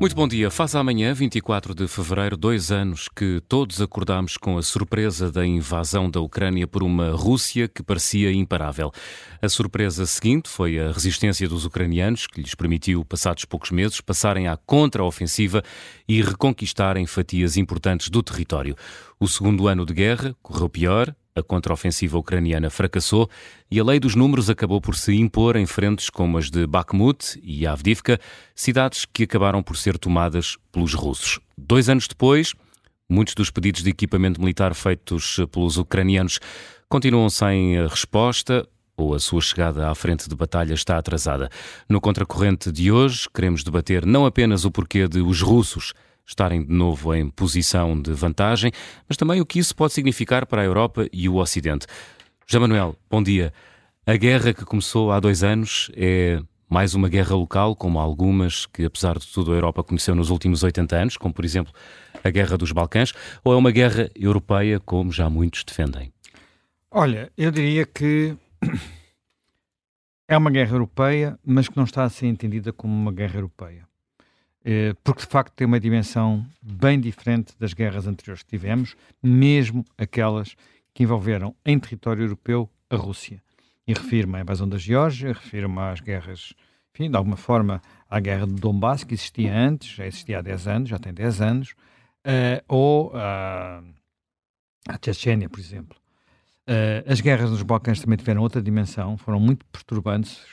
Muito bom dia. Faz amanhã, 24 de fevereiro, dois anos que todos acordámos com a surpresa da invasão da Ucrânia por uma Rússia que parecia imparável. A surpresa seguinte foi a resistência dos ucranianos, que lhes permitiu, passados poucos meses, passarem à contra-ofensiva e reconquistarem fatias importantes do território. O segundo ano de guerra correu pior, a contraofensiva ucraniana fracassou e a lei dos números acabou por se impor em frentes como as de Bakhmut e Avdivka, cidades que acabaram por ser tomadas pelos russos. Dois anos depois, muitos dos pedidos de equipamento militar feitos pelos ucranianos continuam sem resposta ou a sua chegada à frente de batalha está atrasada. No contracorrente de hoje, queremos debater não apenas o porquê de os russos estarem de novo em posição de vantagem, mas também o que isso pode significar para a Europa e o Ocidente. José Manuel, bom dia. A guerra que começou há dois anos é mais uma guerra local, como algumas que, apesar de tudo, a Europa conheceu nos últimos 80 anos, como por exemplo a Guerra dos Balcãs, ou é uma guerra europeia, como já muitos defendem? Olha, eu diria que é uma guerra europeia, mas que não está a ser entendida como uma guerra europeia. Eh, porque de facto tem uma dimensão bem diferente das guerras anteriores que tivemos, mesmo aquelas que envolveram em território europeu a Rússia. E refiro-me à invasão da Geórgia, refiro-me às guerras, enfim, de alguma forma, à guerra de Donbass, que existia antes, já existia há 10 anos, já tem 10 anos, uh, ou à uh, Chechênia, por exemplo. Uh, as guerras nos Balcãs também tiveram outra dimensão, foram muito perturbantes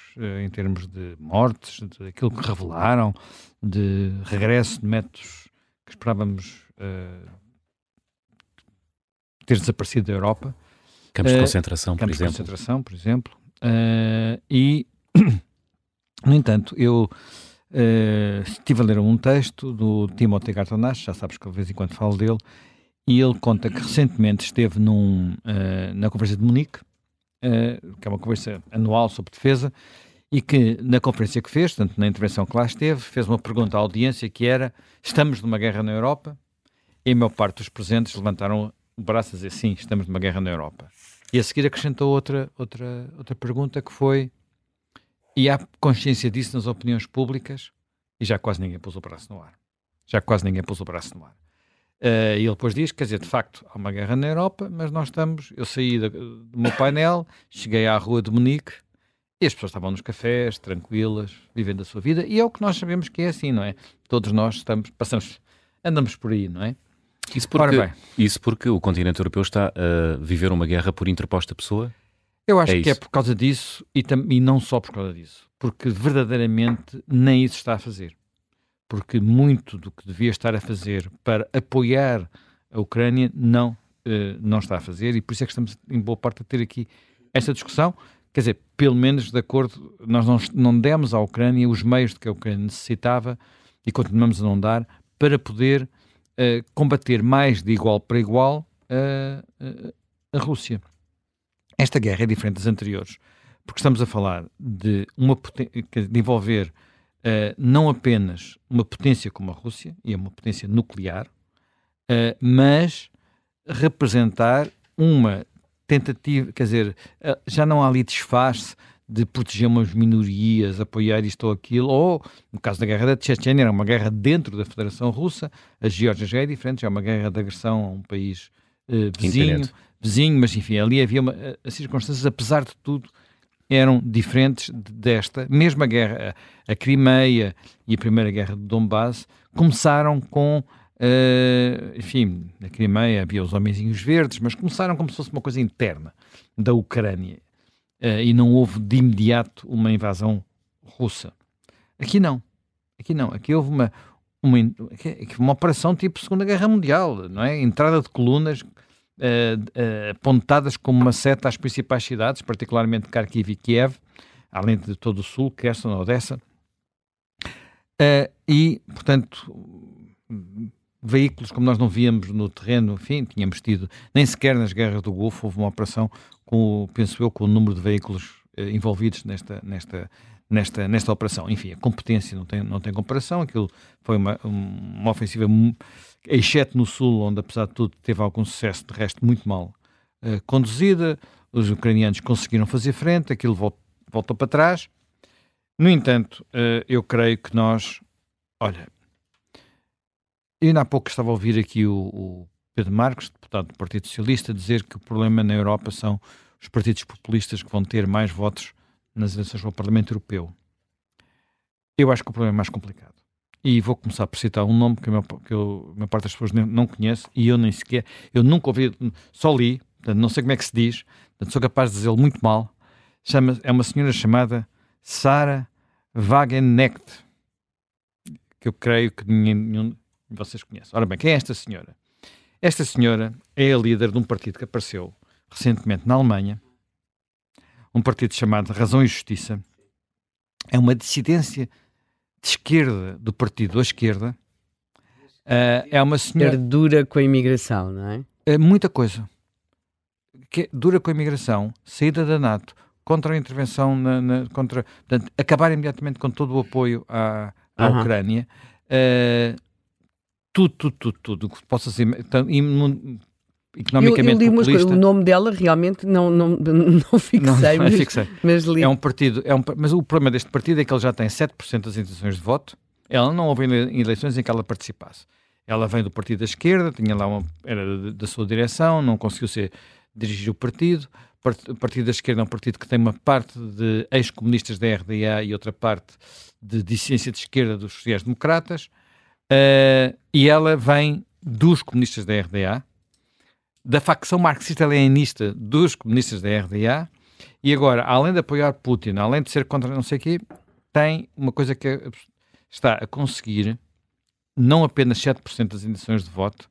em termos de mortes, de aquilo que revelaram, de regresso de métodos que esperávamos uh, ter desaparecido da Europa. Campos de concentração, por exemplo. Campos de concentração, por exemplo. e, no entanto, eu estive a ler um texto do Timothy Gartonash, já sabes que de vez em quando falo dele, e ele conta que recentemente esteve num, uh, na Conferência de Munique, uh, que é uma conversa anual sobre defesa, e que na conferência que fez, tanto na intervenção que lá esteve, fez uma pergunta à audiência que era: estamos numa guerra na Europa? E a maior parte dos presentes levantaram o braço a dizer sim, estamos numa guerra na Europa. E a seguir acrescentou outra, outra, outra pergunta que foi: e há consciência disso nas opiniões públicas? E já quase ninguém pôs o braço no ar. Já quase ninguém pôs o braço no ar. Uh, e ele depois diz, quer dizer, de facto, há uma guerra na Europa, mas nós estamos, eu saí do, do meu painel, cheguei à rua de Munique, e as pessoas estavam nos cafés, tranquilas, vivendo a sua vida, e é o que nós sabemos que é assim, não é? Todos nós estamos, passamos, andamos por aí, não é? Isso porque, isso porque o continente europeu está a viver uma guerra por interposta pessoa? Eu acho é que é por causa disso, e, e não só por causa disso, porque verdadeiramente nem isso está a fazer porque muito do que devia estar a fazer para apoiar a Ucrânia não, uh, não está a fazer e por isso é que estamos em boa parte a ter aqui esta discussão. Quer dizer, pelo menos de acordo, nós não, não demos à Ucrânia os meios de que a Ucrânia necessitava e continuamos a não dar para poder uh, combater mais de igual para igual uh, a Rússia. Esta guerra é diferente das anteriores, porque estamos a falar de, uma, de envolver uh, não apenas uma potência como a Rússia, e é uma potência nuclear, uh, mas representar uma tentativa, quer dizer, uh, já não há ali disfarce de proteger umas minorias, apoiar isto ou aquilo, ou, no caso da guerra da Chechênia, era uma guerra dentro da Federação Russa, a Geórgia já é diferente, já é uma guerra de agressão a um país vizinho, vizinho, mas enfim, ali havia uma, as circunstâncias, apesar de tudo, eram diferentes desta. Mesmo a guerra, a Crimeia e a Primeira Guerra de Donbass começaram com, uh, enfim, na Crimeia havia os homenzinhos verdes, mas começaram como se fosse uma coisa interna da Ucrânia uh, e não houve de imediato uma invasão russa. Aqui não. Aqui não. Aqui houve uma, uma, uma operação tipo Segunda Guerra Mundial, não é? Entrada de colunas uh, apontadas como uma seta às principais cidades, particularmente Kharkiv e Kiev, além de todo o sul, Kherson, Odessa. E, portanto, veículos como nós não víamos no terreno, enfim, tínhamos tido, nem sequer nas guerras do Golfo houve uma operação com, penso eu, com o número de veículos envolvidos nesta, nesta, nesta, nesta operação. Enfim, a competência não tem, não tem comparação, aquilo foi uma, uma ofensiva exceto no Sul, onde apesar de tudo teve algum sucesso, de resto muito mal uh, conduzida, os ucranianos conseguiram fazer frente, aquilo voltou, voltou para trás. No entanto, uh, eu creio que nós, olha, eu ainda há pouco estava a ouvir aqui o, o Pedro Marques, deputado do Partido Socialista, dizer que o problema na Europa são os partidos populistas que vão ter mais votos nas eleições para o Parlamento Europeu. Eu acho que o problema é mais complicado. E vou começar por citar um nome que, a que eu, a maior parte das pessoas não conhece e eu nem sequer, eu nunca ouvi, só li, portanto, não sei como é que se diz, portanto, sou capaz de dizê-lo muito mal. Chama, é uma senhora chamada Sara Wagenknecht, que eu creio que nenhum, de vocês conhecem. Ora bem, quem é esta senhora? Esta senhora é a líder de um partido que apareceu recentemente na Alemanha, um partido chamado Razão e Justiça. É uma dissidência de esquerda do partido à esquerda. Uh, é uma senhora. Dura com a imigração, não é? é muita coisa. Que dura com a imigração, saída da NATO, contra a intervenção, na, na, contra, portanto, acabar imediatamente com todo o apoio à, à uhum. Ucrânia. Uh, tudo, tudo, tudo, tudo que possa ser economicamente eu, eu li populista. o nome dela realmente não, não, não fixei, não, mas, fixei. mas li. É um partido, é um, mas o problema deste partido é que ele já tem 7% das intenções de voto. Ela não houve eleições em que ela participasse. Ela vem do partido da esquerda, tinha lá uma, era da sua direção, não conseguiu ser, dirigir o partido. O Partido da Esquerda é um partido que tem uma parte de ex-comunistas da RDA e outra parte de dissidência de esquerda dos sociais-democratas. Uh, e ela vem dos comunistas da RDA, da facção marxista-leninista dos comunistas da RDA, e agora, além de apoiar Putin, além de ser contra não sei o quê, tem uma coisa que está a conseguir não apenas 7% das intenções de voto,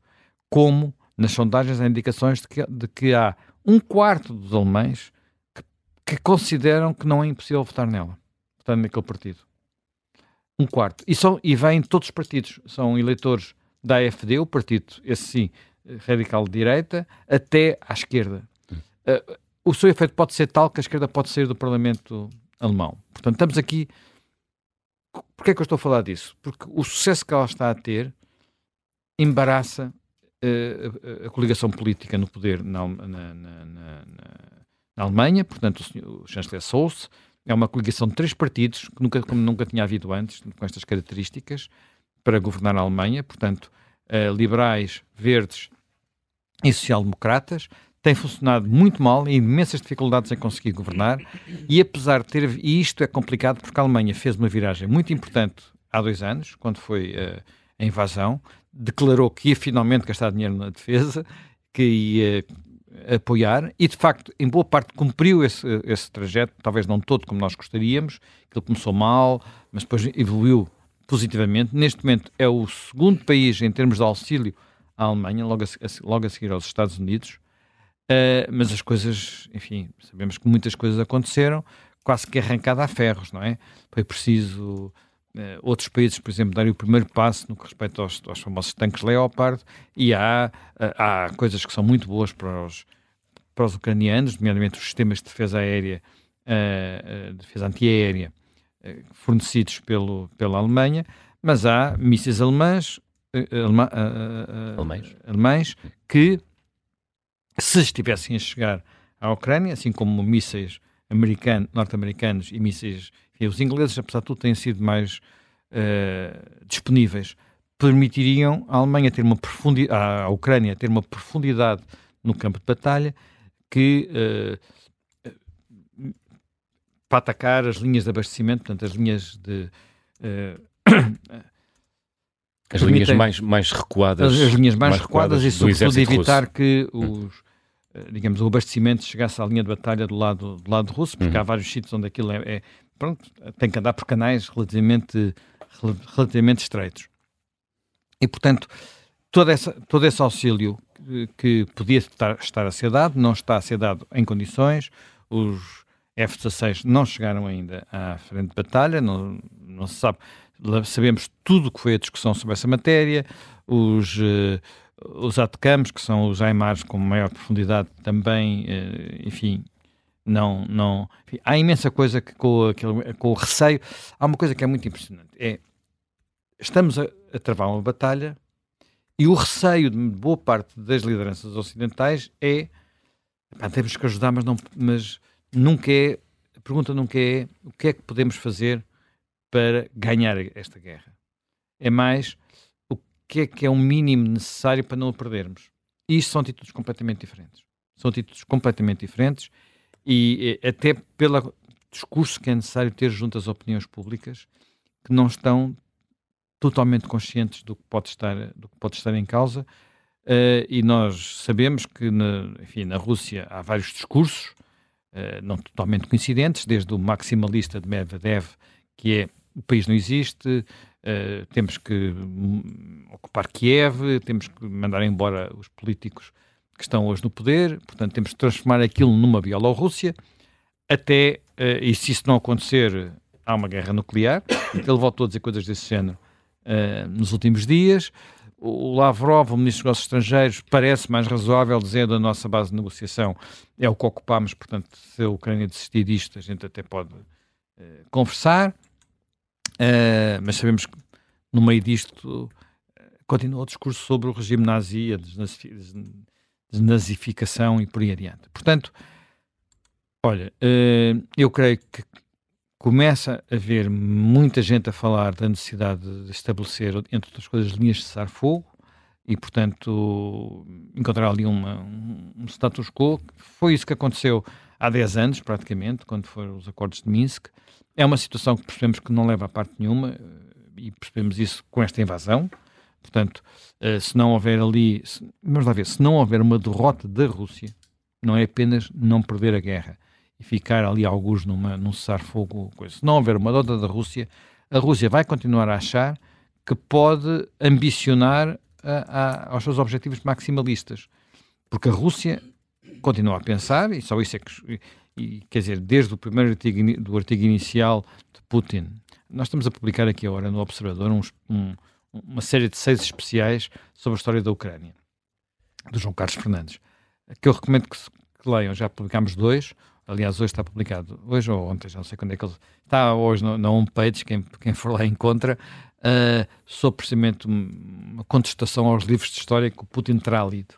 como nas sondagens há indicações de que, de que há um quarto dos alemães que, que, consideram que não é impossível votar nela, votar naquele partido. Um quarto. E, são, e vêm todos os partidos. São eleitores da AFD, o partido, esse sim, radical de direita, até à esquerda. Uh, o seu efeito pode ser tal que a esquerda pode sair do Parlamento alemão. Portanto, estamos aqui. Porquê é que eu estou a falar disso? Porque o sucesso que ela está a ter embaraça uh, a coligação política no poder na, na, na, na, Alemanha, portanto, o, senhor, o chanceler Souss, é uma coligação de três partidos, que nunca, como nunca tinha havido antes, com estas características, para governar a Alemanha, portanto, uh, liberais, verdes e social-democratas, tem funcionado muito mal, e imensas dificuldades em conseguir governar, e apesar de ter. E isto é complicado porque a Alemanha fez uma viragem muito importante há dois anos, quando foi uh, a invasão, declarou que ia finalmente gastar dinheiro na defesa, que ia apoiar, e de facto, em boa parte, cumpriu esse, esse trajeto, talvez não todo como nós gostaríamos, que ele começou mal, mas depois evoluiu positivamente. Neste momento é o segundo país em termos de auxílio à Alemanha, logo a, logo a seguir aos Estados Unidos. Uh, mas as coisas, enfim, sabemos que muitas coisas aconteceram, quase que arrancada a ferros, não é? Foi preciso outros países, por exemplo, darem o primeiro passo no que respeita aos, aos famosos tanques Leopard, e há, uh, há coisas que são muito boas para os, para os ucranianos, nomeadamente os sistemas de defesa aérea, defesa antiaérea, fornecidos pelo, pela Alemanha, mas há mísseis alemães, alema, alemães. alemães que, se estivessem a chegar à Ucrânia, assim como mísseis americanos, norte-americanos e mísseis, enfim, os ingleses, apesar de tudo, têm sido mais uh, disponíveis, permitiriam à Alemanha ter uma profundidade, à Ucrânia ter uma profundidade no campo de batalha que uh, para atacar as linhas de abastecimento, portanto, as linhas de. Uh, as linhas mais, mais recuadas. As, as linhas mais, mais recuadas, recuadas, e, sobretudo, evitar russo. que os, digamos, o abastecimento chegasse à linha de batalha do lado, do lado russo, porque uhum. há vários sítios onde aquilo é, é, Pronto, tem que andar por canais relativamente, relativamente estreitos. E, portanto, todo, essa, todo esse auxílio que, podia estar, estar a ser dado, não está a ser dado em condições. Os F-16 não chegaram ainda à frente de batalha, não, não se sabe, sabemos tudo o que foi a discussão sobre essa matéria, os, uh, os ATCAMs, que são os AIMARs com maior profundidade, também, uh, enfim, não, não, enfim, há imensa coisa que com, aquele, com o receio, há uma coisa que é muito impressionante, é, estamos a, a travar uma batalha e o receio de boa parte das lideranças ocidentais é, pá, temos que ajudar, mas não, mas nunca é, a pergunta nunca é o que é que podemos fazer para ganhar esta guerra. É mais o que é que é o mínimo necessário para não o perdermos. E isto são atitudes completamente diferentes. São atitudes completamente diferentes e até pelo discurso que é necessário ter junto às opiniões públicas que não estão totalmente conscientes do que pode estar, do que pode estar em causa. Uh, e nós sabemos que na, enfim, na Rússia há vários discursos, uh, não totalmente coincidentes, desde o maximalista de Medvedev, que é o país não existe, uh, temos que ocupar Kiev, temos que mandar embora os políticos que estão hoje no poder, portanto temos que transformar aquilo numa Bielorrússia, até, e se isso não acontecer, há uma guerra nuclear, ele voltou a dizer coisas desse género uh, nos últimos dias. O Lavrov, o Ministro dos Negócios Estrangeiros, parece mais razoável, dizendo a nossa base de negociação é o que ocupamos, portanto, se a Ucrânia desistir disto, a gente até pode uh, conversar. Uh, mas sabemos que no meio disto continua o discurso sobre o regime nazi, a desnazificação e por aí adiante. Portanto, olha, eu creio que começa a haver muita gente a falar da necessidade de estabelecer, entre outras coisas, linhas de cessar-fogo e, portanto, encontrar ali uma, um status quo. Foi isso que aconteceu há 10 anos, praticamente, quando foram os acordos de Minsk. É uma situação que percebemos que não leva a parte nenhuma eh, e percebemos isso com esta invasão. Portanto, eh, se não houver ali, vamos lá ver, se não houver uma derrota da Rússia, não é apenas não perder a guerra, e ficar ali alguns numa, num cessar-fogo. Se não houver uma dota da Rússia, a Rússia vai continuar a achar que pode ambicionar a, a, aos seus objetivos maximalistas. Porque a Rússia continua a pensar, e só isso é que. E, quer dizer, desde o primeiro artigo, do artigo inicial de Putin, nós estamos a publicar aqui agora no Observador uns, um, uma série de seis especiais sobre a história da Ucrânia, do João Carlos Fernandes, que eu recomendo que, que leiam. Já publicámos dois. Aliás, hoje está publicado, hoje ou ontem, já não sei quando é que ele está hoje na homepage, quem, quem for lá encontra, uh, sobre precisamente uma contestação aos livros de história que o Putin terá lido.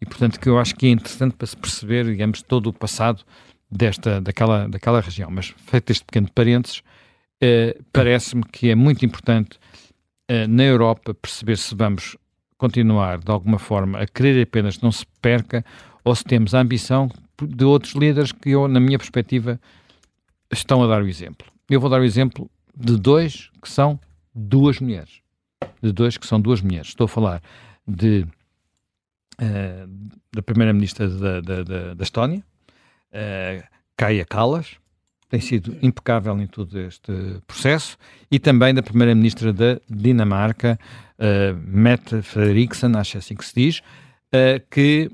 E, portanto, que eu acho que é interessante para se perceber, digamos, todo o passado desta, daquela, daquela região. Mas, feito este pequeno parênteses, uh, parece-me que é muito importante na Europa perceber se vamos continuar, de alguma forma, a querer apenas não se perca ou se temos a ambição de outros líderes que eu, na minha perspectiva, estão a dar o exemplo. Eu vou dar o exemplo de dois que são duas mulheres. De dois que são duas mulheres. Estou a falar de, uh, da Primeira-Ministra da, da, da, da, Estónia, uh, Kaja Kallas, tem sido impecável em todo este processo, e também da Primeira-Ministra da Dinamarca, uh, Mette Frederiksen, acho assim que se diz, uh, que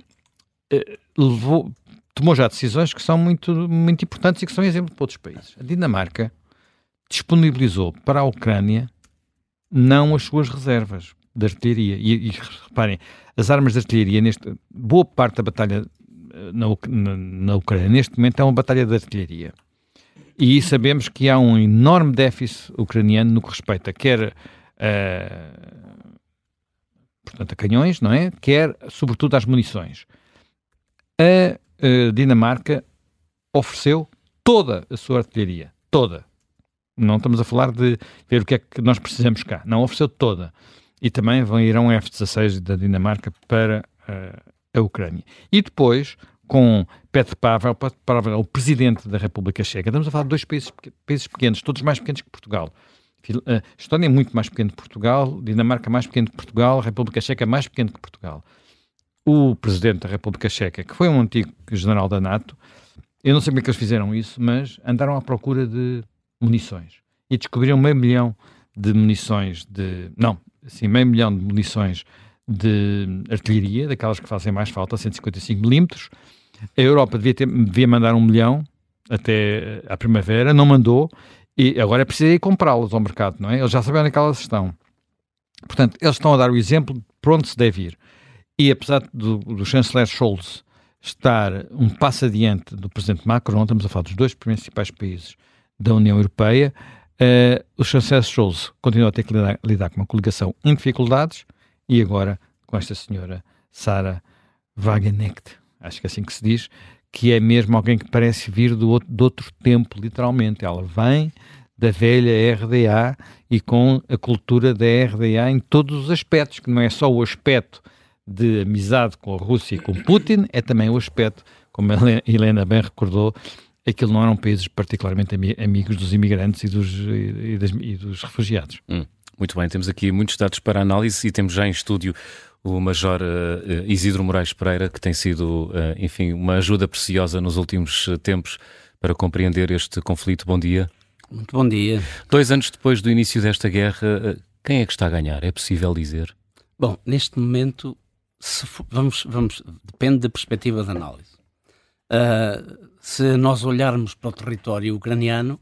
uh, levou, tomou já decisões que são muito, muito importantes e que são exemplo para outros países. A Dinamarca disponibilizou para a Ucrânia não as suas reservas de artilharia. E, e reparem, as armas de artilharia, neste, boa parte da batalha na, na, na, Ucrânia, neste momento, é uma batalha de artilharia. E sabemos que há um enorme déficit ucraniano no que respeita quer a, portanto, a canhões, não é? Quer, sobretudo, às munições. A a Dinamarca ofereceu toda a sua artilharia. Toda. Não estamos a falar de ver o que é que nós precisamos cá. Não, ofereceu toda. E também vão irão F-16 da Dinamarca para a Ucrânia. E depois, com Petr Pavel, Pavel, o presidente da República Checa, estamos a falar de dois países, países pequenos, todos mais pequenos que Portugal. Eh, Estónia é muito mais pequeno que Portugal, Dinamarca mais pequeno que Portugal, a República Checa mais pequeno que Portugal o presidente da República Checa, que foi um antigo general da NATO, eu não sei como é que eles fizeram isso, mas andaram à procura de munições e descobriram meio milhão de munições de. Não, assim, meio milhão de munições de artilharia, daquelas que fazem mais falta, 155 milímetros. A Europa devia, ter, devia mandar um milhão até a primavera, não mandou, e agora é preciso ir comprá-los ao mercado, não é? Eles já sabem onde é que elas estão. Portanto, eles estão a dar o exemplo de onde se deve ir. E apesar do, do chanceler Scholz estar um passo adiante do presidente Macron, estamos a falar dos dois principais países da União Europeia, uh, o chanceler Scholz continua a ter que lidar, lidar, com uma coligação em dificuldades e agora com esta senhora Sara Wagenknecht, acho que é assim que se diz, que é mesmo alguém que parece vir do outro, de outro tempo, literalmente. Ela vem da velha RDA e com a cultura da RDA em todos os aspectos, que não é só o aspecto de amizade com a Rússia e com Putin, é também o aspecto, como a Helena bem recordou, aquilo não eram países particularmente amigos dos imigrantes e dos, e, das, e dos refugiados. Hum, muito bem, temos aqui muitos dados para análise e temos já em estúdio o Major uh, Isidro Moraes Pereira, que tem sido, uh, enfim, uma ajuda preciosa nos últimos tempos para compreender este conflito. Bom dia. Muito bom dia. Dois anos depois do início desta guerra, quem é que está a ganhar? É possível dizer? Bom, neste momento, for, vamos, vamos, depende da perspectiva de análise. Uh, se nós olharmos para o território ucraniano,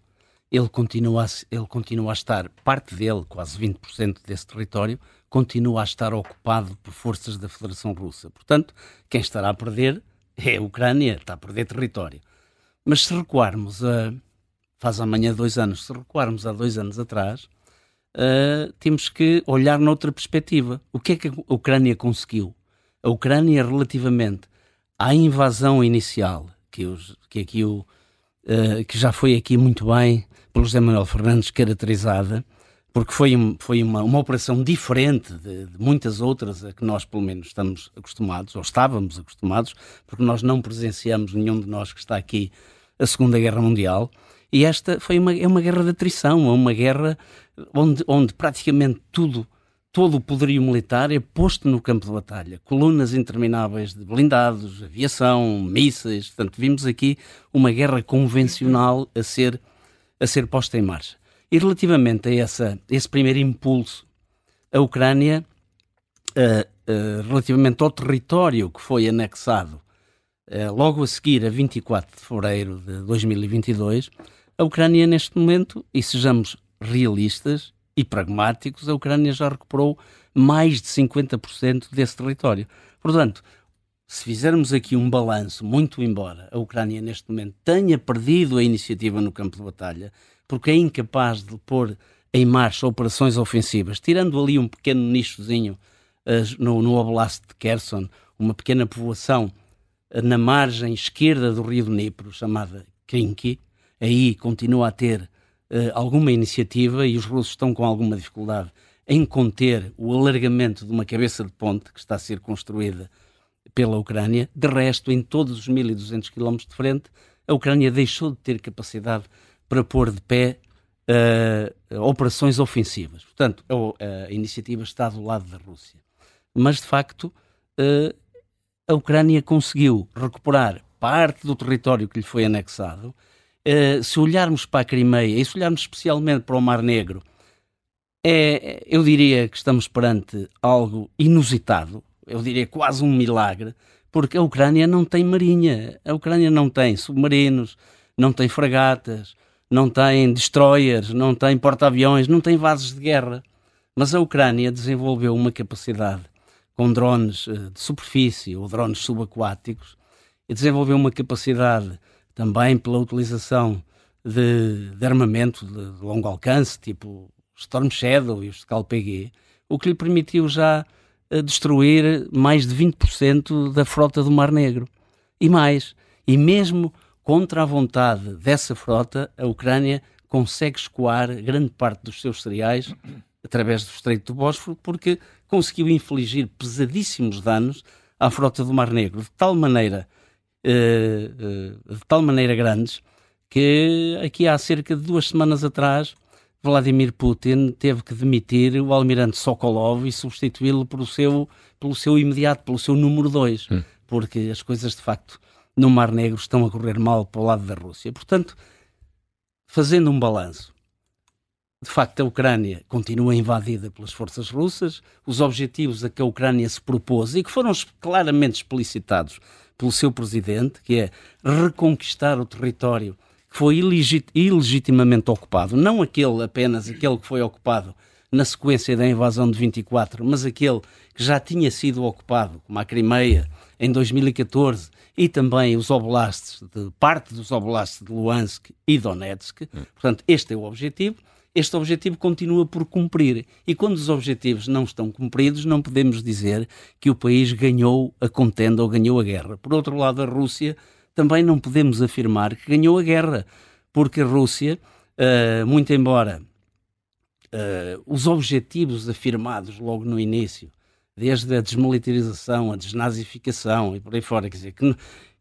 ele continua, a, ele continua a estar, parte dele, quase 20% desse território, continua a estar ocupado por forças da Federação Russa. Portanto, quem estará a perder é a Ucrânia, está a perder território. Mas se recuarmos a. faz amanhã dois anos, se recuarmos a dois anos atrás, uh, temos que olhar noutra perspectiva. O que é que a Ucrânia conseguiu? A Ucrânia, relativamente à invasão inicial, que, que aqui uh, que já foi aqui muito bem pelo José Manuel Fernandes caracterizada, porque foi, foi uma, uma operação diferente de, de, muitas outras a que nós, pelo menos, estamos acostumados, ou estávamos acostumados, porque nós não presenciamos, nenhum de nós que está aqui, a Segunda Guerra Mundial. E esta foi uma, é uma guerra de atrição, é uma guerra onde, onde praticamente tudo todo o poderio militar é posto no campo de batalha. Colunas intermináveis de blindados, aviação, mísseis. Portanto, vimos aqui uma guerra convencional a ser, a ser posta em marcha. E relativamente a essa, esse primeiro impulso, a Ucrânia, uh, uh, relativamente ao território que foi anexado uh, logo a seguir, a 24 de fevereiro de 2022, a Ucrânia, neste momento, e sejamos realistas, e pragmáticos, a Ucrânia já recuperou mais de 50% desse território. Portanto, se fizermos aqui um balanço, muito embora a Ucrânia neste momento tenha perdido a iniciativa no campo de batalha, porque é incapaz de pôr em marcha operações ofensivas, tirando ali um pequeno nichozinho uh, no, no Oblast de Kherson, uma pequena povoação uh, na margem esquerda do rio Dnipro, chamada Krinky, aí continua a ter uh, alguma iniciativa e os russos estão com alguma dificuldade em conter o alargamento de uma cabeça de ponte que está a ser construída pela Ucrânia. De resto, em todos os 1.200 km de frente, a Ucrânia deixou de ter capacidade para pôr de pé uh, operações ofensivas. Portanto, a, iniciativa está do lado da Rússia. Mas, de facto, uh, a Ucrânia conseguiu recuperar parte do território que lhe foi anexado Uh, se olharmos para a Crimeia e se olharmos especialmente para o Mar Negro, é, eu diria que estamos perante algo inusitado, eu diria quase um milagre, porque a Ucrânia não tem marinha, a Ucrânia não tem submarinos, não tem fragatas, não tem destroyers, não tem porta-aviões, não tem vasos de guerra. Mas a Ucrânia desenvolveu uma capacidade com drones eh, de superfície ou drones subaquáticos e desenvolveu uma capacidade também pela utilização de, de armamento de, de, longo alcance, tipo Storm Shadow e os Scalp-PG, o que lhe permitiu já uh, destruir mais de 20% da frota do Mar Negro. E mais, e mesmo contra a vontade dessa frota, a Ucrânia consegue escoar grande parte dos seus cereais através do Estreito do Bósforo, porque conseguiu infligir pesadíssimos danos à frota do Mar Negro, de tal maneira eh, eh, de tal maneira grandes que aqui há cerca de duas semanas atrás Vladimir Putin teve que demitir o almirante Sokolov e substituí-lo pelo seu, pelo seu imediato, pelo seu número 2, hum. porque as coisas de facto no Mar Negro estão a correr mal para o lado da Rússia. Portanto, fazendo um balanço, de facto a Ucrânia continua invadida pelas forças russas, os objetivos a que a Ucrânia se propôs e que foram claramente explicitados pelo seu presidente, que é reconquistar o território que foi ilegit ilegitimamente ocupado, não aquele apenas aquele que foi ocupado na sequência da invasão de 24, mas aquele que já tinha sido ocupado, como a Crimeia, em 2014, e também os oblastes, de, parte dos oblastes de Luhansk e Donetsk. Hum. Portanto, este é o objetivo este objetivo continua por cumprir. E quando os objetivos não estão cumpridos, não podemos dizer que o país ganhou a contenda ou ganhou a guerra. Por outro lado, a Rússia também não podemos afirmar que ganhou a guerra, porque a Rússia uh, muito embora uh, os objetivos afirmados logo no início, desde a desmilitarização, a desnazificação e por aí fora, quer dizer, que,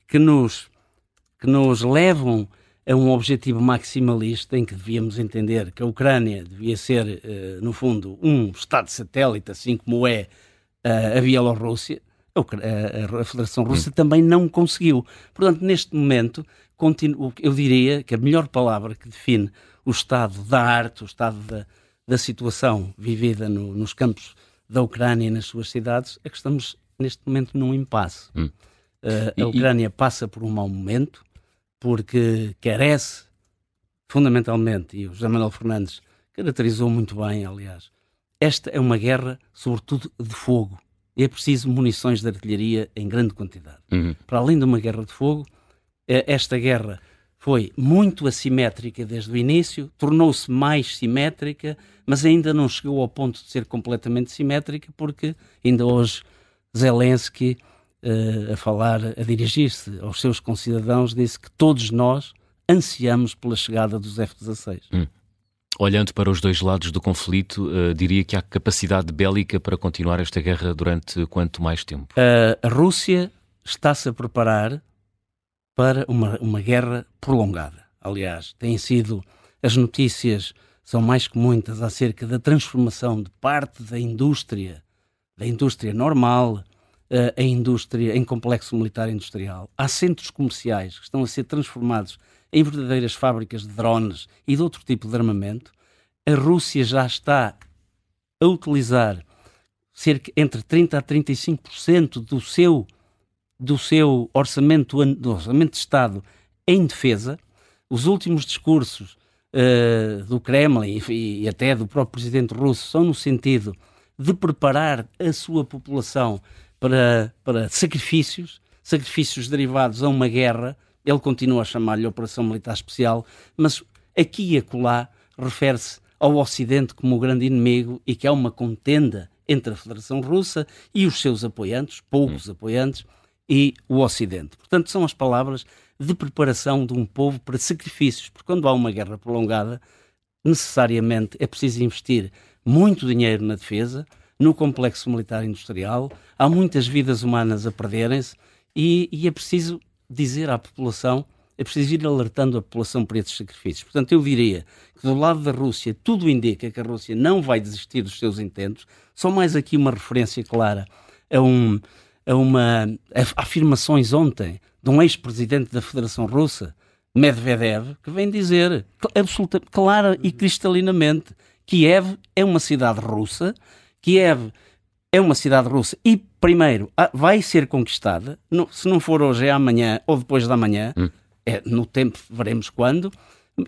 que, nos, que nos levam a um objetivo maximalista em que devíamos entender que a Ucrânia devia ser, uh, no fundo, um Estado satélite, assim como é uh, a Bielorrússia, a, a, a Federação Russa também não conseguiu. Portanto, neste momento, continuo, eu diria que a melhor palavra que define o estado da arte, o estado da, da situação vivida no, nos campos da Ucrânia e nas suas cidades é que estamos neste momento num impasse. Hum. Uh, a Ucrânia passa por um mau momento porque carece fundamentalmente, e o José Manuel Fernandes caracterizou muito bem, aliás, esta é uma guerra, sobretudo, de fogo. E é preciso munições de artilharia em grande quantidade. Uhum. Para além de uma guerra de fogo, eh, esta guerra foi muito assimétrica desde o início, tornou-se mais simétrica, mas ainda não chegou ao ponto de ser completamente simétrica, porque ainda hoje Zelensky, uh, a falar, a dirigir-se aos seus concidadãos, disse que todos nós ansiamos pela chegada dos F-16. Hum. Olhando para os dois lados do conflito, uh, diria que há capacidade bélica para continuar esta guerra durante quanto mais tempo? Uh, a Rússia está-se a preparar para uma, uma guerra prolongada. Aliás, têm sido as notícias são mais que muitas acerca da transformação de parte da indústria, da indústria normal, uh, a indústria em complexo militar industrial. Há centros comerciais que estão a ser transformados em verdadeiras fábricas de drones e de outro tipo de armamento. A Rússia já está a utilizar cerca entre 30 a 35% do seu do seu orçamento, do orçamento de Estado em defesa, os últimos discursos uh, do Kremlin e, e, até do próprio presidente russo são no sentido de preparar a sua população para, para sacrifícios, sacrifícios derivados a uma guerra. Ele continua a chamar-lhe Operação Militar Especial, mas aqui e acolá refere-se ao Ocidente como o grande inimigo e que há uma contenda entre a Federação Russa e os seus apoiantes, poucos hum. apoiantes, e o Ocidente. Portanto, são as palavras de preparação de um povo para sacrifícios, porque quando há uma guerra prolongada, necessariamente é preciso investir muito dinheiro na defesa, no complexo militar industrial, há muitas vidas humanas a perderem-se e, e, é preciso dizer à população, é preciso ir alertando a população para esses sacrifícios. Portanto, eu diria que do lado da Rússia tudo indica que a Rússia não vai desistir dos seus intentos, só mais aqui uma referência clara a um a uma a afirmações ontem de um ex-presidente da Federação Russa, Medvedev, que vem dizer absolutamente clara e cristalinamente Kiev é uma cidade russa, Kiev é uma cidade russa e, primeiro, vai ser conquistada, se não for hoje, é amanhã ou depois da manhã, hum. é, no tempo veremos quando,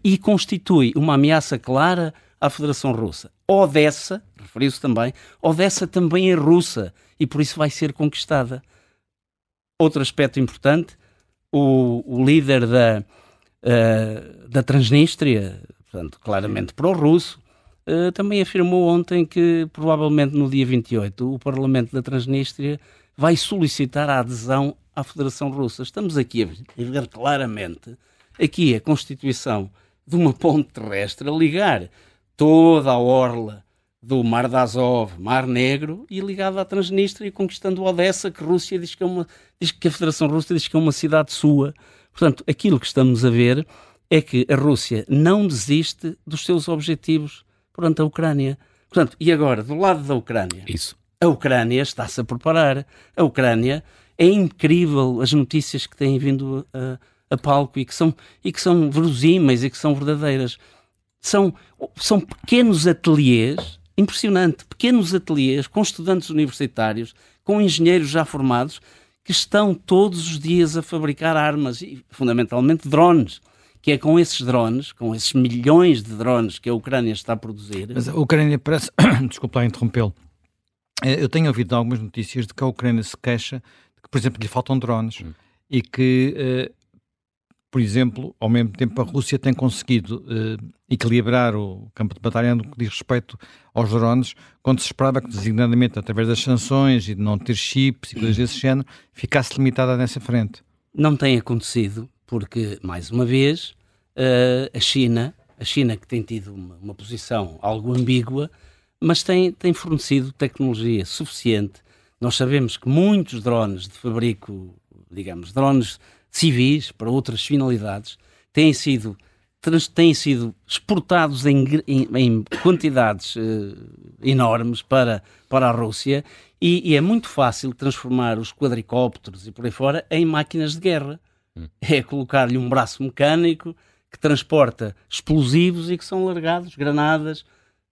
e constitui uma ameaça clara à Federação Russa. Odessa, referiu-se também, Odessa também é russa e por isso vai ser conquistada. Outro aspecto importante, o, o líder da, uh, da Transnistria, portanto, claramente pró-russo, uh, também afirmou ontem que provavelmente no dia 28 o Parlamento da Transnistria vai solicitar a adesão à Federação Russa. Estamos aqui a ver claramente aqui a constituição de uma ponte terrestre a ligar toda a orla do Mar de Azov, Mar Negro, e ligado à Transnistria e conquistando Odessa, que, Rússia diz que, é uma, diz que a Federação Russa diz que é uma cidade sua. Portanto, aquilo que estamos a ver é que a Rússia não desiste dos seus objetivos perante a Ucrânia. Portanto, e agora, do lado da Ucrânia? Isso. A Ucrânia está-se a preparar. A Ucrânia é incrível as notícias que têm vindo a, a palco e que são, e que são verosímeis e que são verdadeiras. São, são pequenos ateliês impressionante. Pequenos ateliês com estudantes universitários, com engenheiros já formados, que estão todos os dias a fabricar armas e, fundamentalmente, drones. Que é com esses drones, com esses milhões de drones que a Ucrânia está a produzir. Mas a Ucrânia parece. Desculpa lá interrompê-lo. Eh, eu tenho ouvido algumas notícias de que a Ucrânia se queixa de que, por exemplo, lhe faltam drones hum. e que uh, por exemplo, ao mesmo tempo a Rússia tem conseguido eh, equilibrar o campo de batalha no que diz respeito aos drones, quando se esperava que, designadamente através das sanções e de não ter chips e coisas desse género, ficasse limitada nessa frente. Não tem acontecido, porque, mais uma vez, uh, a China a China que tem tido uma, uma posição algo ambígua, mas tem, tem fornecido tecnologia suficiente. Nós sabemos que muitos drones de fabrico, digamos, drones civis para outras finalidades, têm sido, têm sido exportados em, em, em quantidades uh, enormes para, para a Rússia e, e, é muito fácil transformar os quadricópteros e por aí fora em máquinas de guerra. Hum. É colocar-lhe um braço mecânico que transporta explosivos e que são largados, granadas,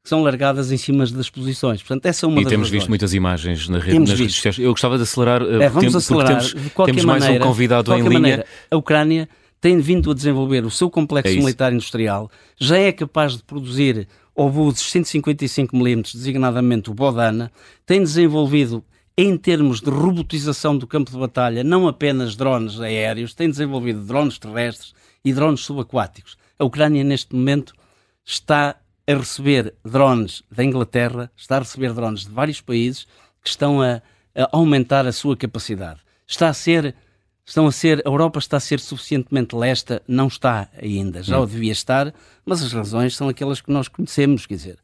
que são largadas em cima das posições. Portanto, essa é uma e das temos razões. visto muitas imagens na rede, nas redes sociais. Eu gostava de acelerar, eh, é, vamos tempo, acelerar. temos, de qualquer temos maneira, mais um convidado em linha. Maneira, a Ucrânia tem vindo a desenvolver o seu complexo é militar industrial, já é capaz de produzir obuses 155mm, designadamente o Bodana, tem desenvolvido em termos de robotização do campo de batalha, não apenas drones aéreos, tem desenvolvido drones terrestres e drones subaquáticos. A Ucrânia, neste momento, está a receber drones da Inglaterra, está a receber drones de vários países que estão a, a aumentar a sua capacidade. Está a ser, estão a ser, a Europa está a ser suficientemente lesta, não está ainda, já hum. o devia estar, mas as razões são aquelas que nós conhecemos, quer dizer,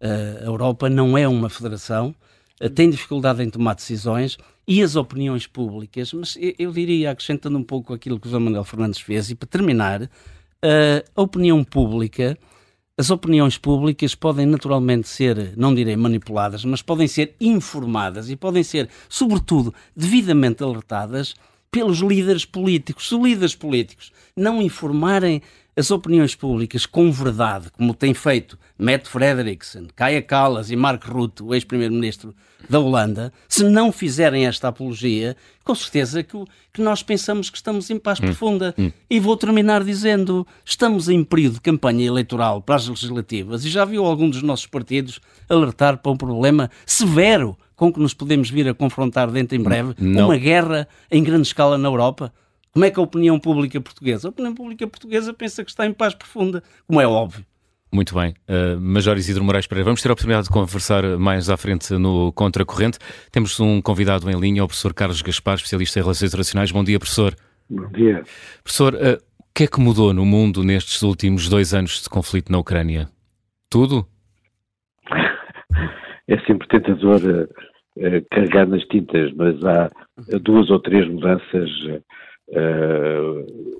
a Europa não é uma federação, tem dificuldade em tomar decisões e as opiniões públicas, mas eu diria, acrescentando um pouco aquilo que o José Manuel Fernandes fez, e para terminar, a opinião pública as opiniões públicas podem naturalmente ser, não direi manipuladas, mas podem ser informadas e podem ser, sobretudo, devidamente alertadas pelos líderes políticos. Se líderes políticos não informarem as opiniões públicas com verdade, como tem feito Matt Frederiksen, Kaya Kallas e Mark Rutte, o ex-primeiro-ministro da Holanda, se não fizerem esta apologia, com certeza que, que nós pensamos que estamos em paz hum. profunda. Hum. E vou terminar dizendo: estamos em período de campanha eleitoral para as legislativas e já viu algum dos nossos partidos alertar para um problema severo com que nos podemos vir a confrontar dentro em breve, não. uma guerra em grande escala na Europa? Como é que a opinião pública portuguesa? A opinião pública portuguesa pensa que está em paz profunda, como é óbvio. Muito bem. Uh, Major Isidro Moraes Pereira, vamos ter a oportunidade de conversar mais à frente no Contracorrente. Temos um convidado em linha, o professor Carlos Gaspar, especialista em Relações Internacionais. Bom dia, professor. Bom dia. Professor, uh, o que é que mudou no mundo nestes últimos dois anos de conflito na Ucrânia? Tudo? É sempre tentador uh, carregar nas tintas, mas há duas ou três mudanças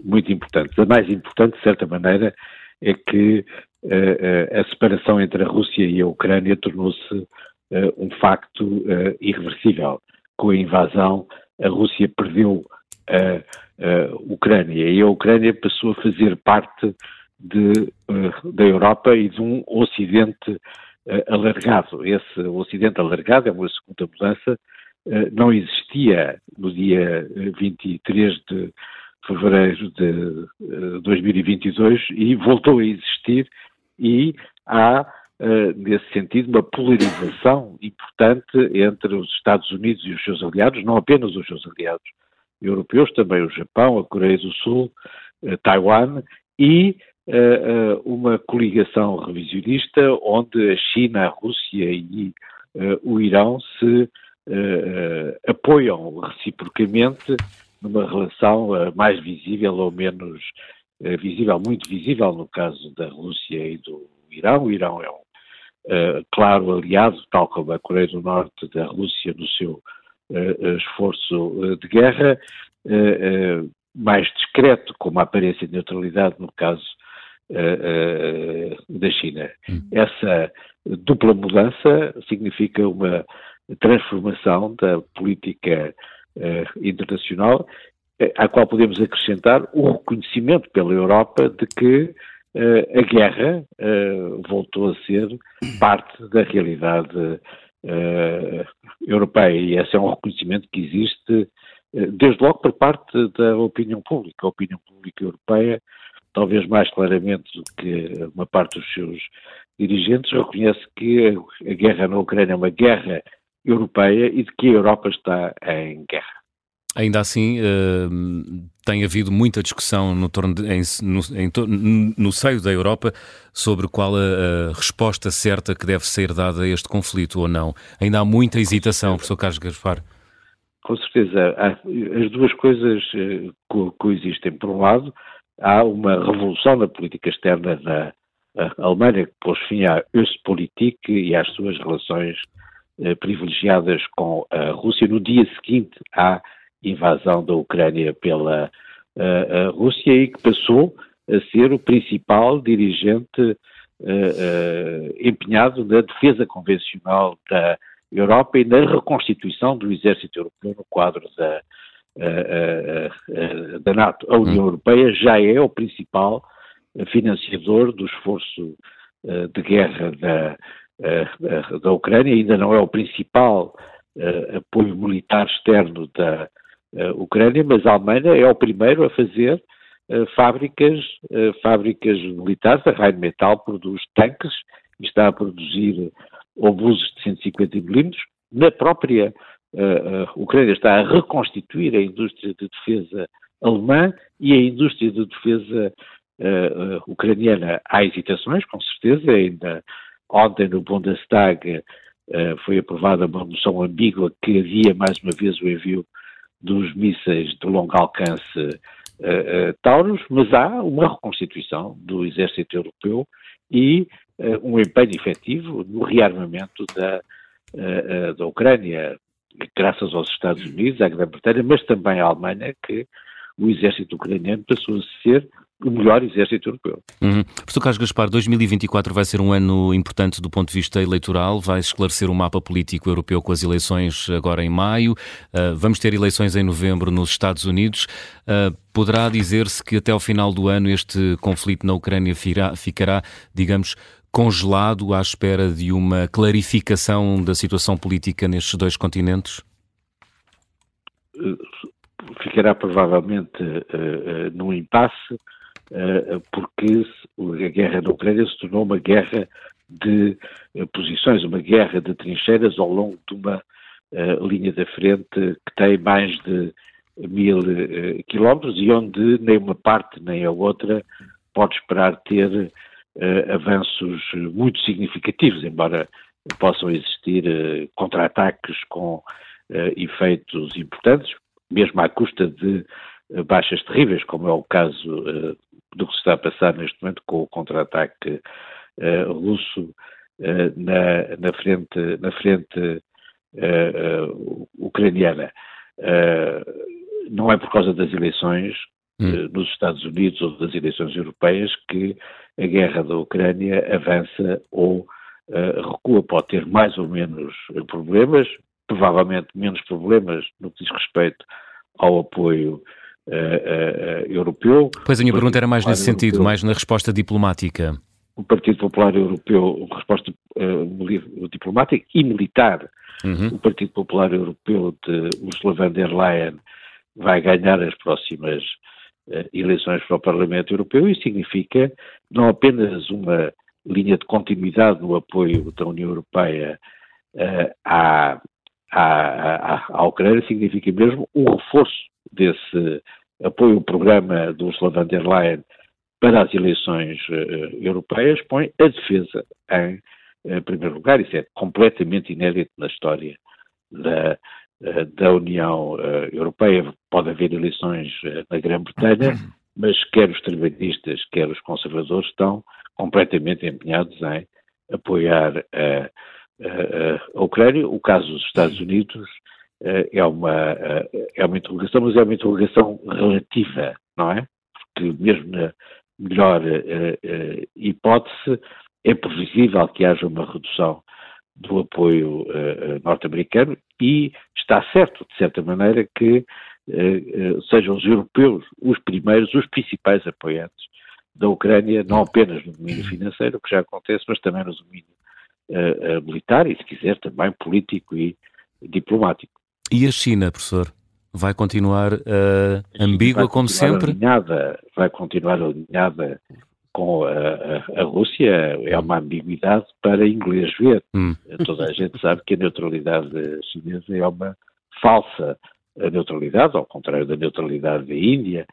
muito importantes. A mais importante, de certa maneira, é que a separação entre a Rússia e a Ucrânia tornou-se um facto irreversível. Com a invasão, a Rússia perdeu a, a Ucrânia e a Ucrânia passou a fazer parte de, da Europa e de um Ocidente alargado. Esse Ocidente alargado é uma segunda mudança, não existia no dia 23 de fevereiro de 2022 e voltou a existir e há, nesse sentido, uma polarização importante entre os Estados Unidos e os seus aliados, não apenas os seus aliados europeus, também o Japão, a Coreia do Sul, Taiwan e uma coligação revisionista onde a China, a Rússia e o Irão se apoiam reciprocamente numa relação mais visível ou menos visível, muito visível no caso da Rússia e do Irão. O Irão é um uh, claro aliado, tal como a Coreia do Norte da Rússia no seu uh, esforço de guerra, uh, mais discreto, com uma aparência de neutralidade no caso da China. Hum. Essa dupla mudança significa uma transformação da política internacional eh, à qual podemos acrescentar o reconhecimento pela Europa de que uh, a guerra voltou a ser parte da realidade europeia e esse é um reconhecimento que existe desde logo por parte da opinião pública. A opinião pública europeia, talvez mais claramente do que uma parte dos seus dirigentes, reconhece que a guerra na Ucrânia é uma guerra europeia e de que a Europa está em guerra. Ainda assim, uh, tem havido muita discussão no, de, em, no, em, no, seio da Europa sobre qual a, a, resposta certa que deve ser dada a este conflito ou não. Ainda há muita hesitação, professor Carlos Gaspar. Com certeza. As duas coisas uh, coexistem. Por um lado, há uma revolução na política externa da Alemanha pôs fim à Östpolitik e às suas relações privilegiadas com a Rússia no dia seguinte à invasão da Ucrânia pela Rússia e que passou a ser o principal dirigente empenhado na defesa convencional da Europa e na reconstituição do exército europeu no quadro da, da NATO. A União hum. Europeia já é o principal financiador do esforço de guerra da, da Ucrânia, ainda não é o principal apoio militar externo da Ucrânia, mas a Alemanha é o primeiro a fazer fábricas, fábricas militares. A Rheinmetall produz tanques e está a produzir obuses de 150 milímetros. Na própria uh, uh, Ucrânia está a reconstituir a indústria de defesa alemã e a indústria de defesa uh, ucraniana. Há hesitações, com certeza, ainda ontem no Bundestag foi aprovada uma moção ambígua que havia mais uma vez o envio dos mísseis de longo alcance Taurus, mas há uma reconstituição do exército europeu e um empenho efetivo no rearmamento da, da Ucrânia, graças aos Estados Unidos, à Grã-Bretanha, mas também à Alemanha, que o exército ucraniano passou a ser o melhor exército europeu. Uhum. Professor Carlos Gaspar, 2024 vai ser um ano importante do ponto de vista eleitoral, vai esclarecer o mapa político europeu com as eleições agora em maio, uh, vamos ter eleições em novembro nos Estados Unidos. Uh, poderá dizer-se que até ao final do ano este conflito na Ucrânia firá, ficará, digamos, congelado à espera de uma clarificação da situação política nestes dois continentes? Uh, ficará provavelmente uh, num impasse porque a guerra na Ucrânia se tornou uma guerra de eh, posições, uma guerra de trincheiras ao longo de uma uh, linha da frente que tem mais de mil quilómetros e onde nem uma parte nem a outra pode esperar ter avanços muito significativos, embora possam existir contra-ataques com efeitos importantes, mesmo à custa de baixas terríveis, como é o caso do que se está a passar neste momento com o contra-ataque uh, russo uh, na, na, frente, na frente uh, ucraniana. não é por causa das eleições hum. nos Estados Unidos ou das eleições europeias que a guerra da Ucrânia avança ou recua. Pode ter mais ou menos problemas, provavelmente menos problemas no que diz respeito ao apoio uh, uh, europeu. Pois a minha pergunta era mais nesse sentido, europeu, mais na resposta diplomática. O Partido Popular Europeu, resposta uh, diplomática e militar. Uhum. O Partido Popular Europeu de Ursula von der Leyen vai ganhar as próximas eleições para o Parlamento Europeu e significa não apenas uma linha de continuidade no apoio da União Europeia à, à, à, à Ucrânia, significa mesmo um reforço desse apoio ao programa do Ursula von der Leyen para as eleições uh, europeias põe a defesa em uh, primeiro lugar. Isso é completamente inédito na história da, uh, da União Europeia. Pode haver eleições na Grã-Bretanha, mas quer os trabalhistas, quer os conservadores estão completamente empenhados em apoiar a, a, Ucrânia. O caso dos Estados Unidos eh, é uma, eh, é uma interrogação, mas é uma interrogação relativa, não é? Porque mesmo na melhor uh, hipótese é previsível que haja uma redução do apoio norte-americano e está certo, de certa maneira, que sejam os europeus os primeiros, os principais apoiantes da Ucrânia, não apenas no domínio financeiro, que já acontece, mas também no domínio militar e, se quiser, também político e diplomático. E a China, professor? Vai continuar uh, ambígua vai como sempre? Alinhada, vai continuar alinhada com a, a, a, Rússia, é uma ambiguidade para inglês ver. Hum. Toda a gente sabe que a neutralidade chinesa é uma falsa neutralidade, ao contrário da neutralidade da Índia,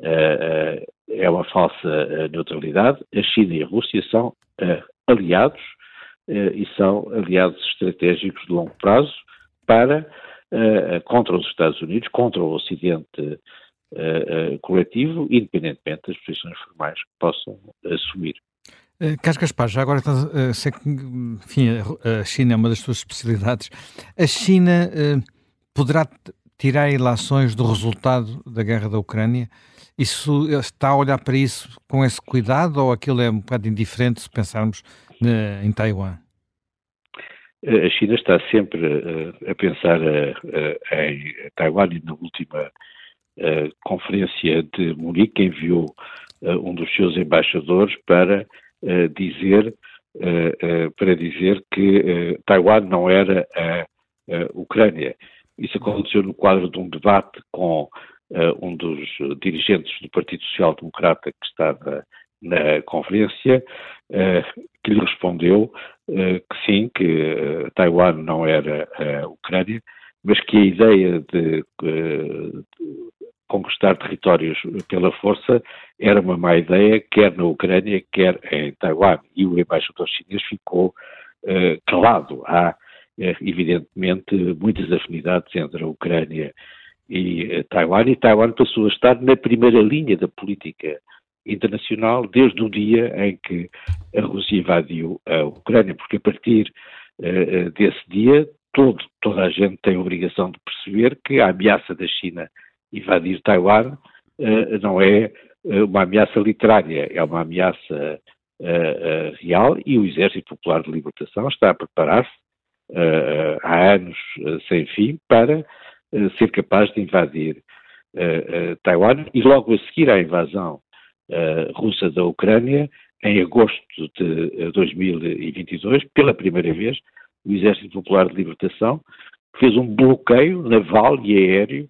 uh, uh, é uma falsa neutralidade. A China e a Rússia são aliados e são aliados estratégicos de longo prazo para uh, contra os Estados Unidos, contra o Ocidente coletivo, independentemente das posições formais que possam assumir. Carlos Gaspar, já agora uh, sei que enfim, a China é uma das suas especialidades. A China poderá tirar ilações do resultado da guerra da Ucrânia? Isso está a olhar para isso com esse cuidado ou aquilo é um bocado indiferente se pensarmos em Taiwan? A China está sempre a pensar em Taiwan e na última conferência de Munique enviou um dos seus embaixadores para dizer para dizer que Taiwan não era a Ucrânia. Isso aconteceu no quadro de um debate com um dos dirigentes do Partido Social Democrata que estava na conferência, que lhe respondeu que sim, que Taiwan não era a Ucrânia, mas que a ideia de, conquistar territórios pela força era uma má ideia, quer na Ucrânia, quer em Taiwan. E o embaixador chinês ficou uh, calado. Há, uh, evidentemente, muitas afinidades entre a Ucrânia e Taiwan, e Taiwan passou a estar na primeira linha da política internacional desde o dia em que a Rússia invadiu a Ucrânia, porque a partir desse dia todo, toda a gente tem a obrigação de perceber que a ameaça da China invadir Taiwan uh, não é uma ameaça literária, é uma ameaça uh, real e o Exército Popular de Libertação está a preparar-se há anos sem fim para ser capaz de invadir Taiwan e logo a seguir à invasão russa da Ucrânia, em agosto de 2022, pela primeira vez, o Exército Popular de Libertação fez um bloqueio naval e aéreo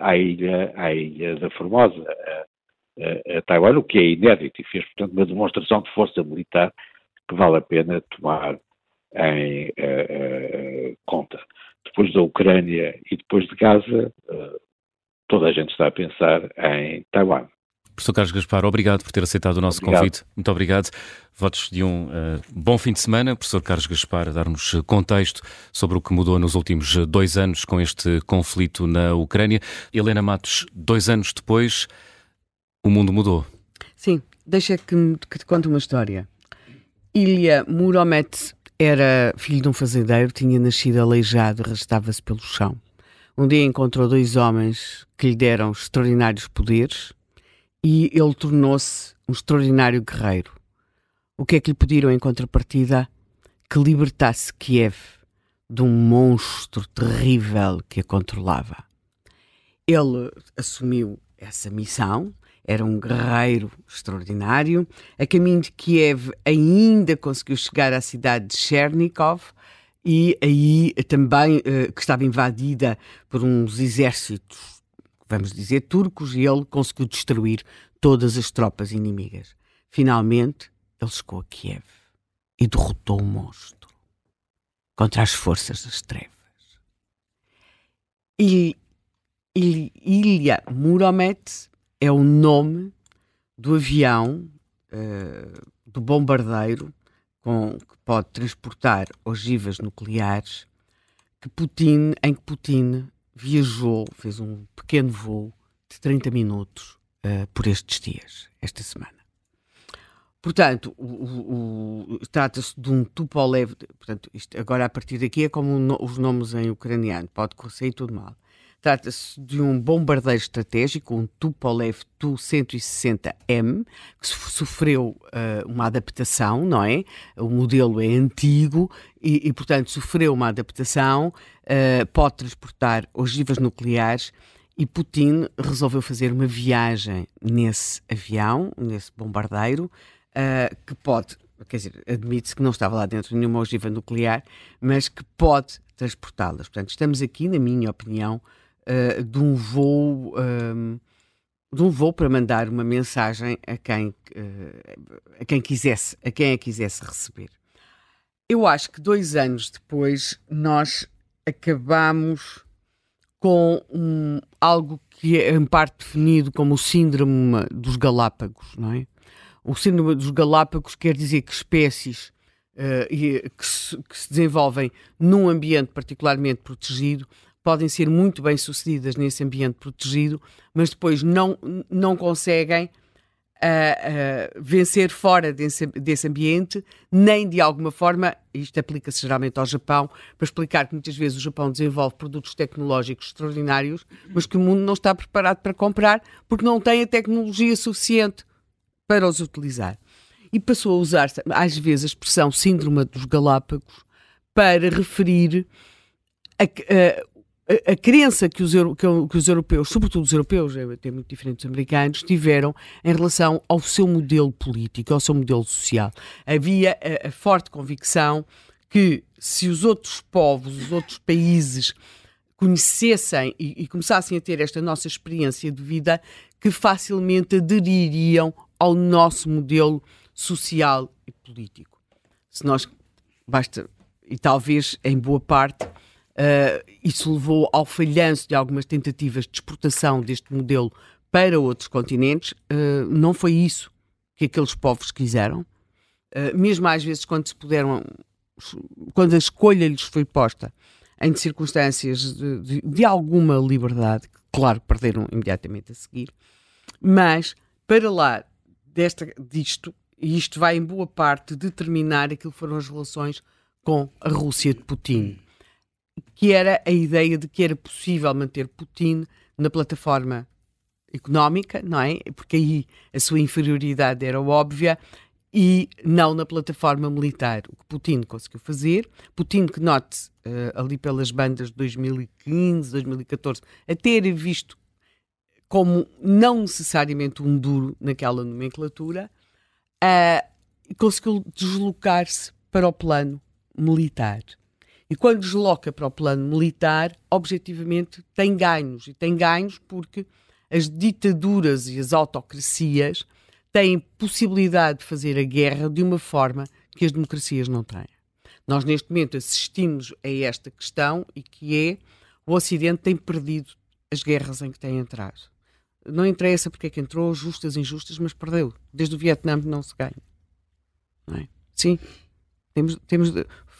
à, ilha, à ilha da Formosa, a, a, Taiwan, o que é inédito e fez, portanto, uma demonstração de força militar que vale a pena tomar em conta. Depois da Ucrânia e depois de Gaza, toda a gente está a pensar em Taiwan. Professor Carlos Gaspar, obrigado por ter aceitado o nosso obrigado. convite. Muito obrigado. Votos de um uh, bom fim de semana. Professor Carlos Gaspar, a dar-nos contexto sobre o que mudou nos últimos dois anos com este conflito na Ucrânia. Helena Matos, dois anos depois, o mundo mudou. Sim, deixa que, que te conte uma história. Ilha Muromet era filho de um fazendeiro, tinha nascido aleijado, arrastava-se pelo chão. Um dia encontrou dois homens que lhe deram extraordinários poderes e ele tornou-se um extraordinário guerreiro. O que é que lhe pediram em contrapartida? Que libertasse Kiev de um monstro terrível que a controlava. Ele assumiu essa missão, era um guerreiro extraordinário. A caminho de Kiev ainda conseguiu chegar à cidade de Chernikov e aí também uh, que estava invadida por uns exércitos vamos dizer, turcos, e ele conseguiu destruir todas as tropas inimigas. Finalmente, ele chegou a Kiev e derrotou o monstro contra as forças das trevas. E Ilya Muromet é o nome do avião, uh, do bombardeiro, com, que pode transportar ogivas nucleares, que Putin, em que Putin viajou, fez um pequeno voo de 30 minutos uh, por estes dias, esta semana. Portanto, trata-se de um Tupolev, portanto, isto agora a partir daqui é como no, os nomes em ucraniano, pode sair tudo mal. Trata-se de um bombardeiro estratégico, um Tupolev Tu-160M, que sofreu uh, uma adaptação, não é? O modelo é antigo e, e portanto, sofreu uma adaptação, uh, pode transportar ogivas nucleares e Putin resolveu fazer uma viagem nesse avião, nesse bombardeiro, uh, que pode, quer dizer, admite-se que não estava lá dentro nenhuma ogiva nuclear, mas que pode transportá-las. Portanto, estamos aqui, na minha opinião, uh, de um voo. Um, de um voo para mandar uma mensagem a quem, uh, a quem quisesse, a quem a quisesse receber. Eu acho que dois anos depois nós acabamos com um, algo que é em parte definido como o síndrome dos Galápagos, não é? O síndrome dos Galápagos quer dizer que espécies uh, que, se, que se desenvolvem num ambiente particularmente protegido podem ser muito bem sucedidas nesse ambiente protegido, mas depois não, não conseguem uh, vencer fora desse, desse ambiente, nem de alguma forma, isto aplica-se geralmente ao Japão, para explicar que muitas vezes o Japão desenvolve produtos tecnológicos extraordinários, mas que o mundo não está preparado para comprar porque não tem a tecnologia suficiente para os utilizar. E passou a usar, às vezes, a expressão síndrome dos Galápagos para referir a, a, a, crença que os, que, os, europeus, sobretudo os europeus, é até muito diferente dos americanos, tiveram em relação ao seu modelo político, ao seu modelo social. Havia a, a forte convicção que se os outros povos, os outros países conhecessem e, e, começassem a ter esta nossa experiência de vida, que facilmente adeririam ao nosso modelo social e político. Se nós basta e talvez em boa parte Uh, isso levou ao falhanço de algumas tentativas de exportação deste modelo para outros continentes. Uh, não foi isso que aqueles povos quiseram. Uh, mesmo às vezes, quando se puderam, quando a escolha lhes foi posta em circunstâncias de, de, de alguma liberdade, que, claro, perderam imediatamente a seguir. Mas, para lá desta, disto, e isto vai em boa parte determinar aquilo que foram as relações com a Rússia de Putin que era a ideia de que era possível manter Putin na plataforma económica, não é? Porque aí a sua inferioridade era óbvia e não na plataforma militar. O que Putin conseguiu fazer, Putin que note uh, ali pelas bandas de 2015, 2014, a ter visto como não necessariamente um duro naquela nomenclatura, uh, conseguiu deslocar-se para o plano militar. E quando desloca para o plano militar, objetivamente tem ganhos. E tem ganhos porque as ditaduras e as autocracias têm possibilidade de fazer a guerra de uma forma que as democracias não têm. Nós, neste momento, assistimos a esta questão e que é o Ocidente tem perdido as guerras em que tem entrado. Não interessa porque é que entrou, justas, injustas, mas perdeu. Desde o Vietnã não se ganha. Não é? Sim, temos, temos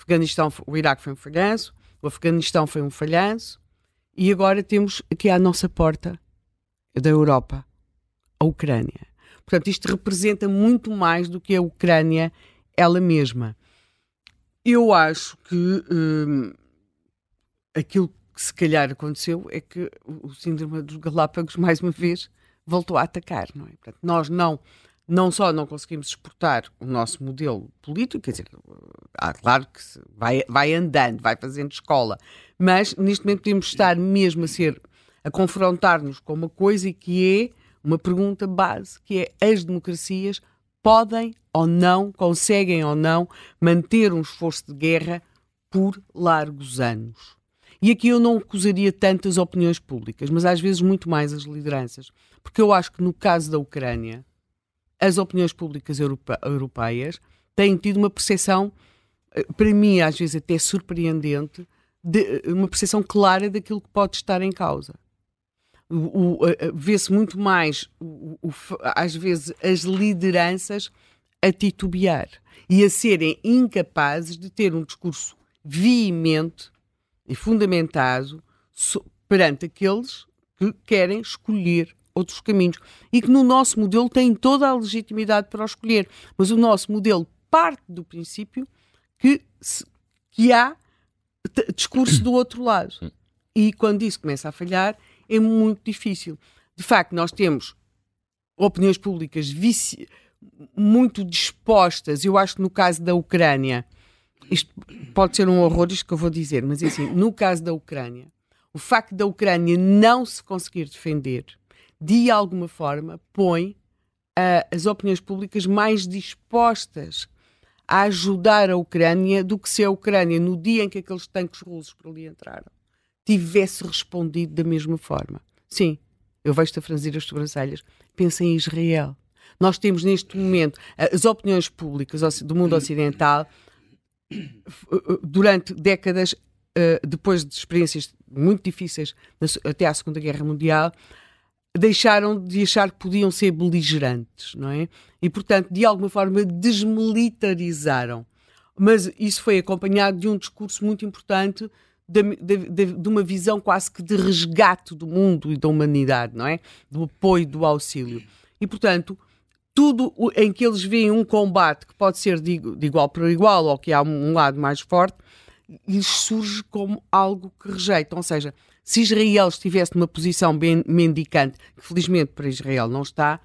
Afeganistão, o Iraque foi um falhanço, o Afeganistão foi um falhanço, e agora temos aqui à nossa porta da Europa a Ucrânia. Portanto, isto representa muito mais do que a Ucrânia ela mesma. Eu acho que hum, aquilo que se calhar aconteceu é que o síndrome dos Galápagos, mais uma vez, voltou a atacar. Não é? Portanto, nós não não só não conseguimos exportar o nosso modelo político, quer dizer, ah, claro que vai, vai andando, vai fazendo escola, mas neste momento podemos estar mesmo a ser, a confrontar-nos com uma coisa que é uma pergunta base, que é as democracias podem ou não, conseguem ou não manter um esforço de guerra por largos anos. E aqui eu não acusaria tantas opiniões públicas, mas às vezes muito mais as lideranças. Porque eu acho que no caso da Ucrânia, as opiniões públicas europe europeias têm tido uma percepção, eh, para mim, às vezes até surpreendente, de, uma percepção clara daquilo que pode estar em causa. Vê-se muito mais, o, o, às vezes, as lideranças a titubear e a serem incapazes de ter um discurso veemente e fundamentado perante aqueles que querem escolher outros caminhos e que no nosso modelo têm toda a legitimidade para o escolher. Mas o nosso modelo parte do princípio que, se, que há discurso do outro lado. E quando isso começa a falhar, é muito difícil. De facto, nós temos opiniões públicas vici muito dispostas. Eu acho que no caso da Ucrânia, isto pode ser um horror, isto que eu vou dizer, mas é assim, no caso da Ucrânia, o facto da Ucrânia não se conseguir defender de alguma forma, põe uh, as opiniões públicas mais dispostas a ajudar a Ucrânia do que se a Ucrânia, no dia em que aqueles tanques russos por ali entraram, tivesse respondido da mesma forma. Sim, eu vejo-te a franzir as sobrancelhas. Pensa em Israel. Nós temos neste momento as opiniões públicas do mundo ocidental durante décadas, uh, depois de experiências muito difíceis até à Segunda Guerra Mundial, deixaram de achar que podiam ser beligerantes, não é? E, portanto, de alguma forma desmilitarizaram. Mas isso foi acompanhado de um discurso muito importante de, de, de, uma visão quase que de resgate do mundo e da humanidade, não é? Do apoio, do auxílio. E, portanto, tudo em que eles veem um combate que pode ser de, de igual para igual ou que há um lado mais forte, lhes surge como algo que rejeitam. Ou seja, se Israel estivesse numa posição bem mendicante, que felizmente para Israel não está,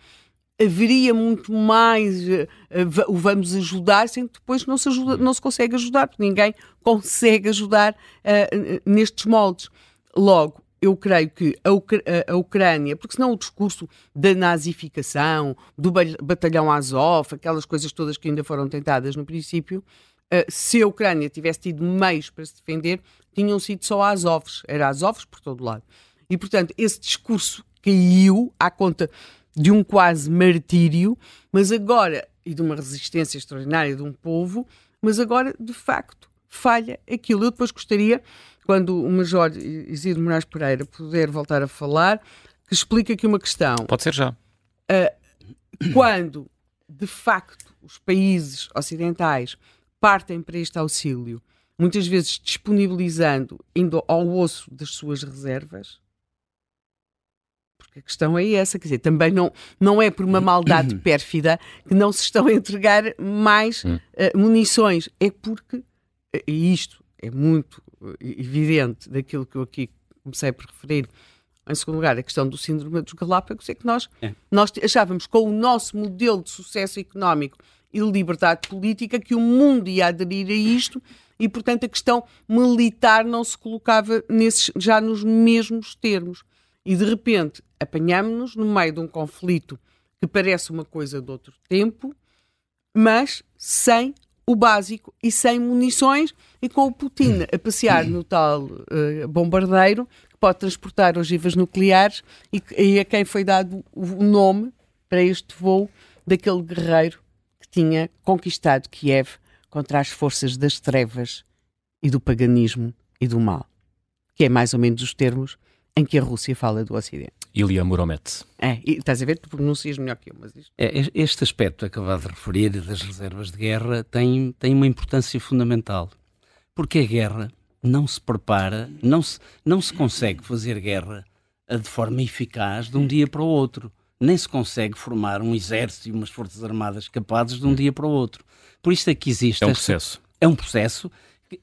haveria muito mais uh, uh, o vamos ajudar, sem que depois não se, ajuda, não se consegue ajudar, porque ninguém consegue ajudar uh, nestes moldes. Logo, eu creio que a, Ucr a, Ucrânia, porque senão o discurso da nazificação, do batalhão Azov, aquelas coisas todas que ainda foram tentadas no princípio, se a Ucrânia tivesse tido meios para se defender, tinham sido só Azovs, era Azovs por todo lado. E, portanto, esse discurso caiu à conta de um quase martírio, mas agora, e de uma resistência extraordinária de um povo, mas agora, de facto, falha aquilo. Eu depois gostaria, quando o Major Isidro Moraes Pereira puder voltar a falar, que explique aqui uma questão. Pode ser já. Uh, quando, de facto, os países ocidentais partem para este auxílio, muitas vezes disponibilizando, indo ao osso das suas reservas, a questão é essa, quer dizer, também não, não é por uma maldade pérfida que não se estão a entregar mais uh, munições. É porque, eh, e isto é muito eh, evidente daquilo que eu aqui comecei por referir, em segundo lugar, a questão do síndrome dos Galápagos, é que nós, é. nós achávamos com o nosso modelo de sucesso económico e liberdade política que o mundo ia aderir a isto e, portanto, a questão militar não se colocava nesses, já nos mesmos termos. E, de repente, apanhamos-nos no meio de um conflito que parece uma coisa de outro tempo, mas sem o básico e sem munições e com o Putin a passear no tal uh, bombardeiro que pode transportar ogivas nucleares e, e a quem foi dado o nome para este voo daquele guerreiro que tinha conquistado Kiev contra as forças das trevas e do paganismo e do mal, que é mais ou menos os termos em que a Rússia fala do Ocidente. Ilya Muromets. É, e, estás a ver? Tu pronuncias melhor que eu, mas isto... É, este aspecto acabado de referir das reservas de guerra tem, tem uma importância fundamental. Porque a guerra não se prepara, não se, não se consegue fazer guerra de forma eficaz de um dia para o outro. Nem se consegue formar um exército e umas forças armadas capazes de um dia para o outro. Por isso é que existe. É um processo. é um processo.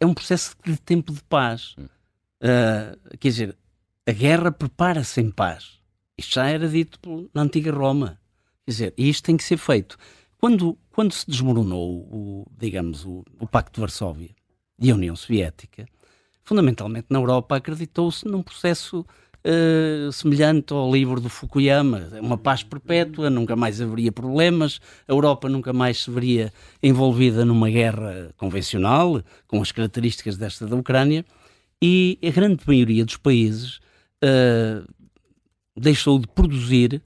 É um processo de tempo de paz. Uh, quer dizer, a guerra prepara-se em paz. Isto já era dito na antiga Roma. Quer dizer, isto tem que ser feito. Quando, quando se desmoronou, o, digamos, o, o Pacto de Varsóvia e a União Soviética, fundamentalmente na Europa acreditou-se num processo uh, semelhante ao livro do Fukuyama, uma paz perpétua, nunca mais haveria problemas, a Europa nunca mais se veria envolvida numa guerra convencional, com as características desta da Ucrânia, e a grande maioria dos países uh, deixou de produzir,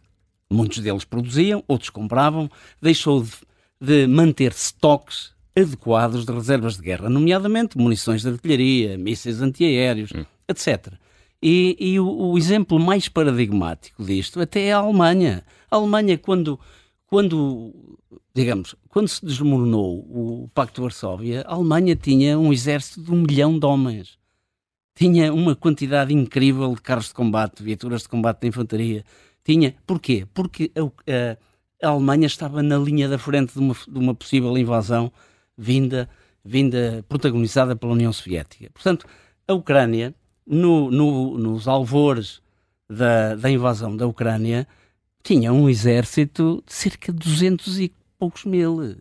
muitos deles produziam, outros compravam, deixou de, de manter estoques adequados de reservas de guerra, nomeadamente munições de artilharia, mísseis antiaéreos, hum. etc. E, e o, o, exemplo mais paradigmático disto até é a Alemanha. A Alemanha, quando, quando digamos, quando se desmoronou o Pacto de Varsóvia, a Alemanha tinha um exército de um milhão de homens tinha uma quantidade incrível de carros de combate, viaturas de combate de infantaria. Tinha. Porquê? Porque a, a, Alemanha estava na linha da frente de uma, de uma possível invasão vinda, vinda protagonizada pela União Soviética. Portanto, a Ucrânia, no, no, nos alvores da, da invasão da Ucrânia, tinha um exército de cerca de 200 e poucos mil.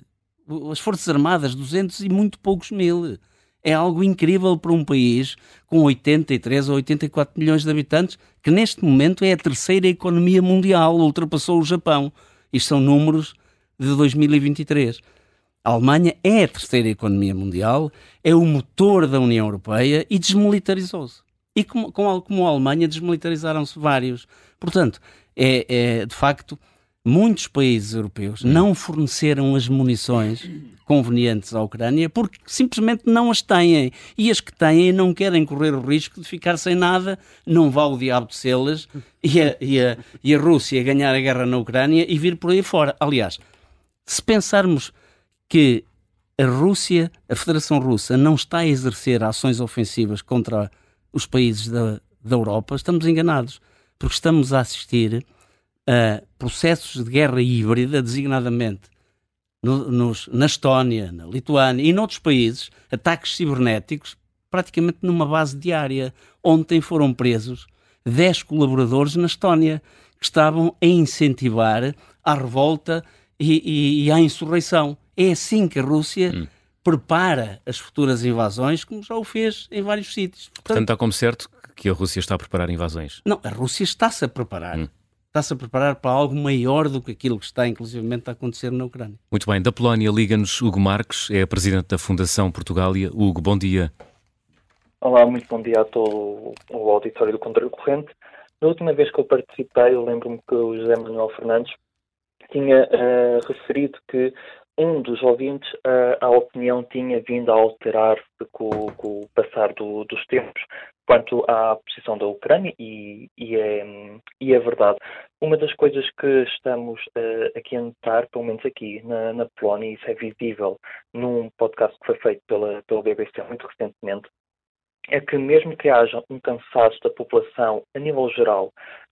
As Forças Armadas, 200 e muito poucos mil é algo incrível para um país com 83 ou 84 milhões de habitantes, que neste momento é a terceira economia mundial, ultrapassou o Japão. Isto são números de 2023. A Alemanha é a terceira economia mundial, é o motor da União Europeia e desmilitarizou-se. E como, como a Alemanha, desmilitarizaram-se vários. Portanto, é, é de facto muitos países europeus não forneceram as munições convenientes à Ucrânia porque simplesmente não as têm. E as que têm não querem correr o risco de ficar sem nada, não vá o diabo de selas e a, e, a, e a Rússia ganhar a guerra na Ucrânia e vir por aí fora. Aliás, se pensarmos que a Rússia, a Federação Russa, não está a exercer ações ofensivas contra os países da, da Europa, estamos enganados. Porque estamos a assistir uh, processos de guerra híbrida, designadamente no, nos, na Estónia, na Lituânia e noutros países, ataques cibernéticos praticamente numa base diária. Ontem foram presos 10 colaboradores na Estónia que estavam a incentivar a revolta e, e, e a insurreição. É assim que a Rússia hum. Prepara as futuras invasões, como já o fez em vários sítios. Portanto, Portanto está como certo que a Rússia está a preparar invasões. Não, a Rússia está-se a preparar. Hum está-se a preparar para algo maior do que aquilo que está, inclusivamente, a acontecer na Ucrânia. Muito bem. Da Polónia, liga-nos Hugo Marques, é presidente da Fundação Portugália. Hugo, bom dia. Olá, muito bom dia a todo o auditório do Controle Corrente. Na última vez que eu participei, eu lembro-me que o José Manuel Fernandes tinha uh, referido que um dos ouvintes, uh, a opinião tinha vindo a alterar com, com o passar do, dos tempos quanto à posição da Ucrânia e, e, é, e é verdade. Uma das coisas que estamos uh, aqui a notar, pelo menos aqui na, na Polónia, e isso é visível num podcast que foi feito pela, pela BBC muito recentemente, é que mesmo que haja um cansaço da população a nível geral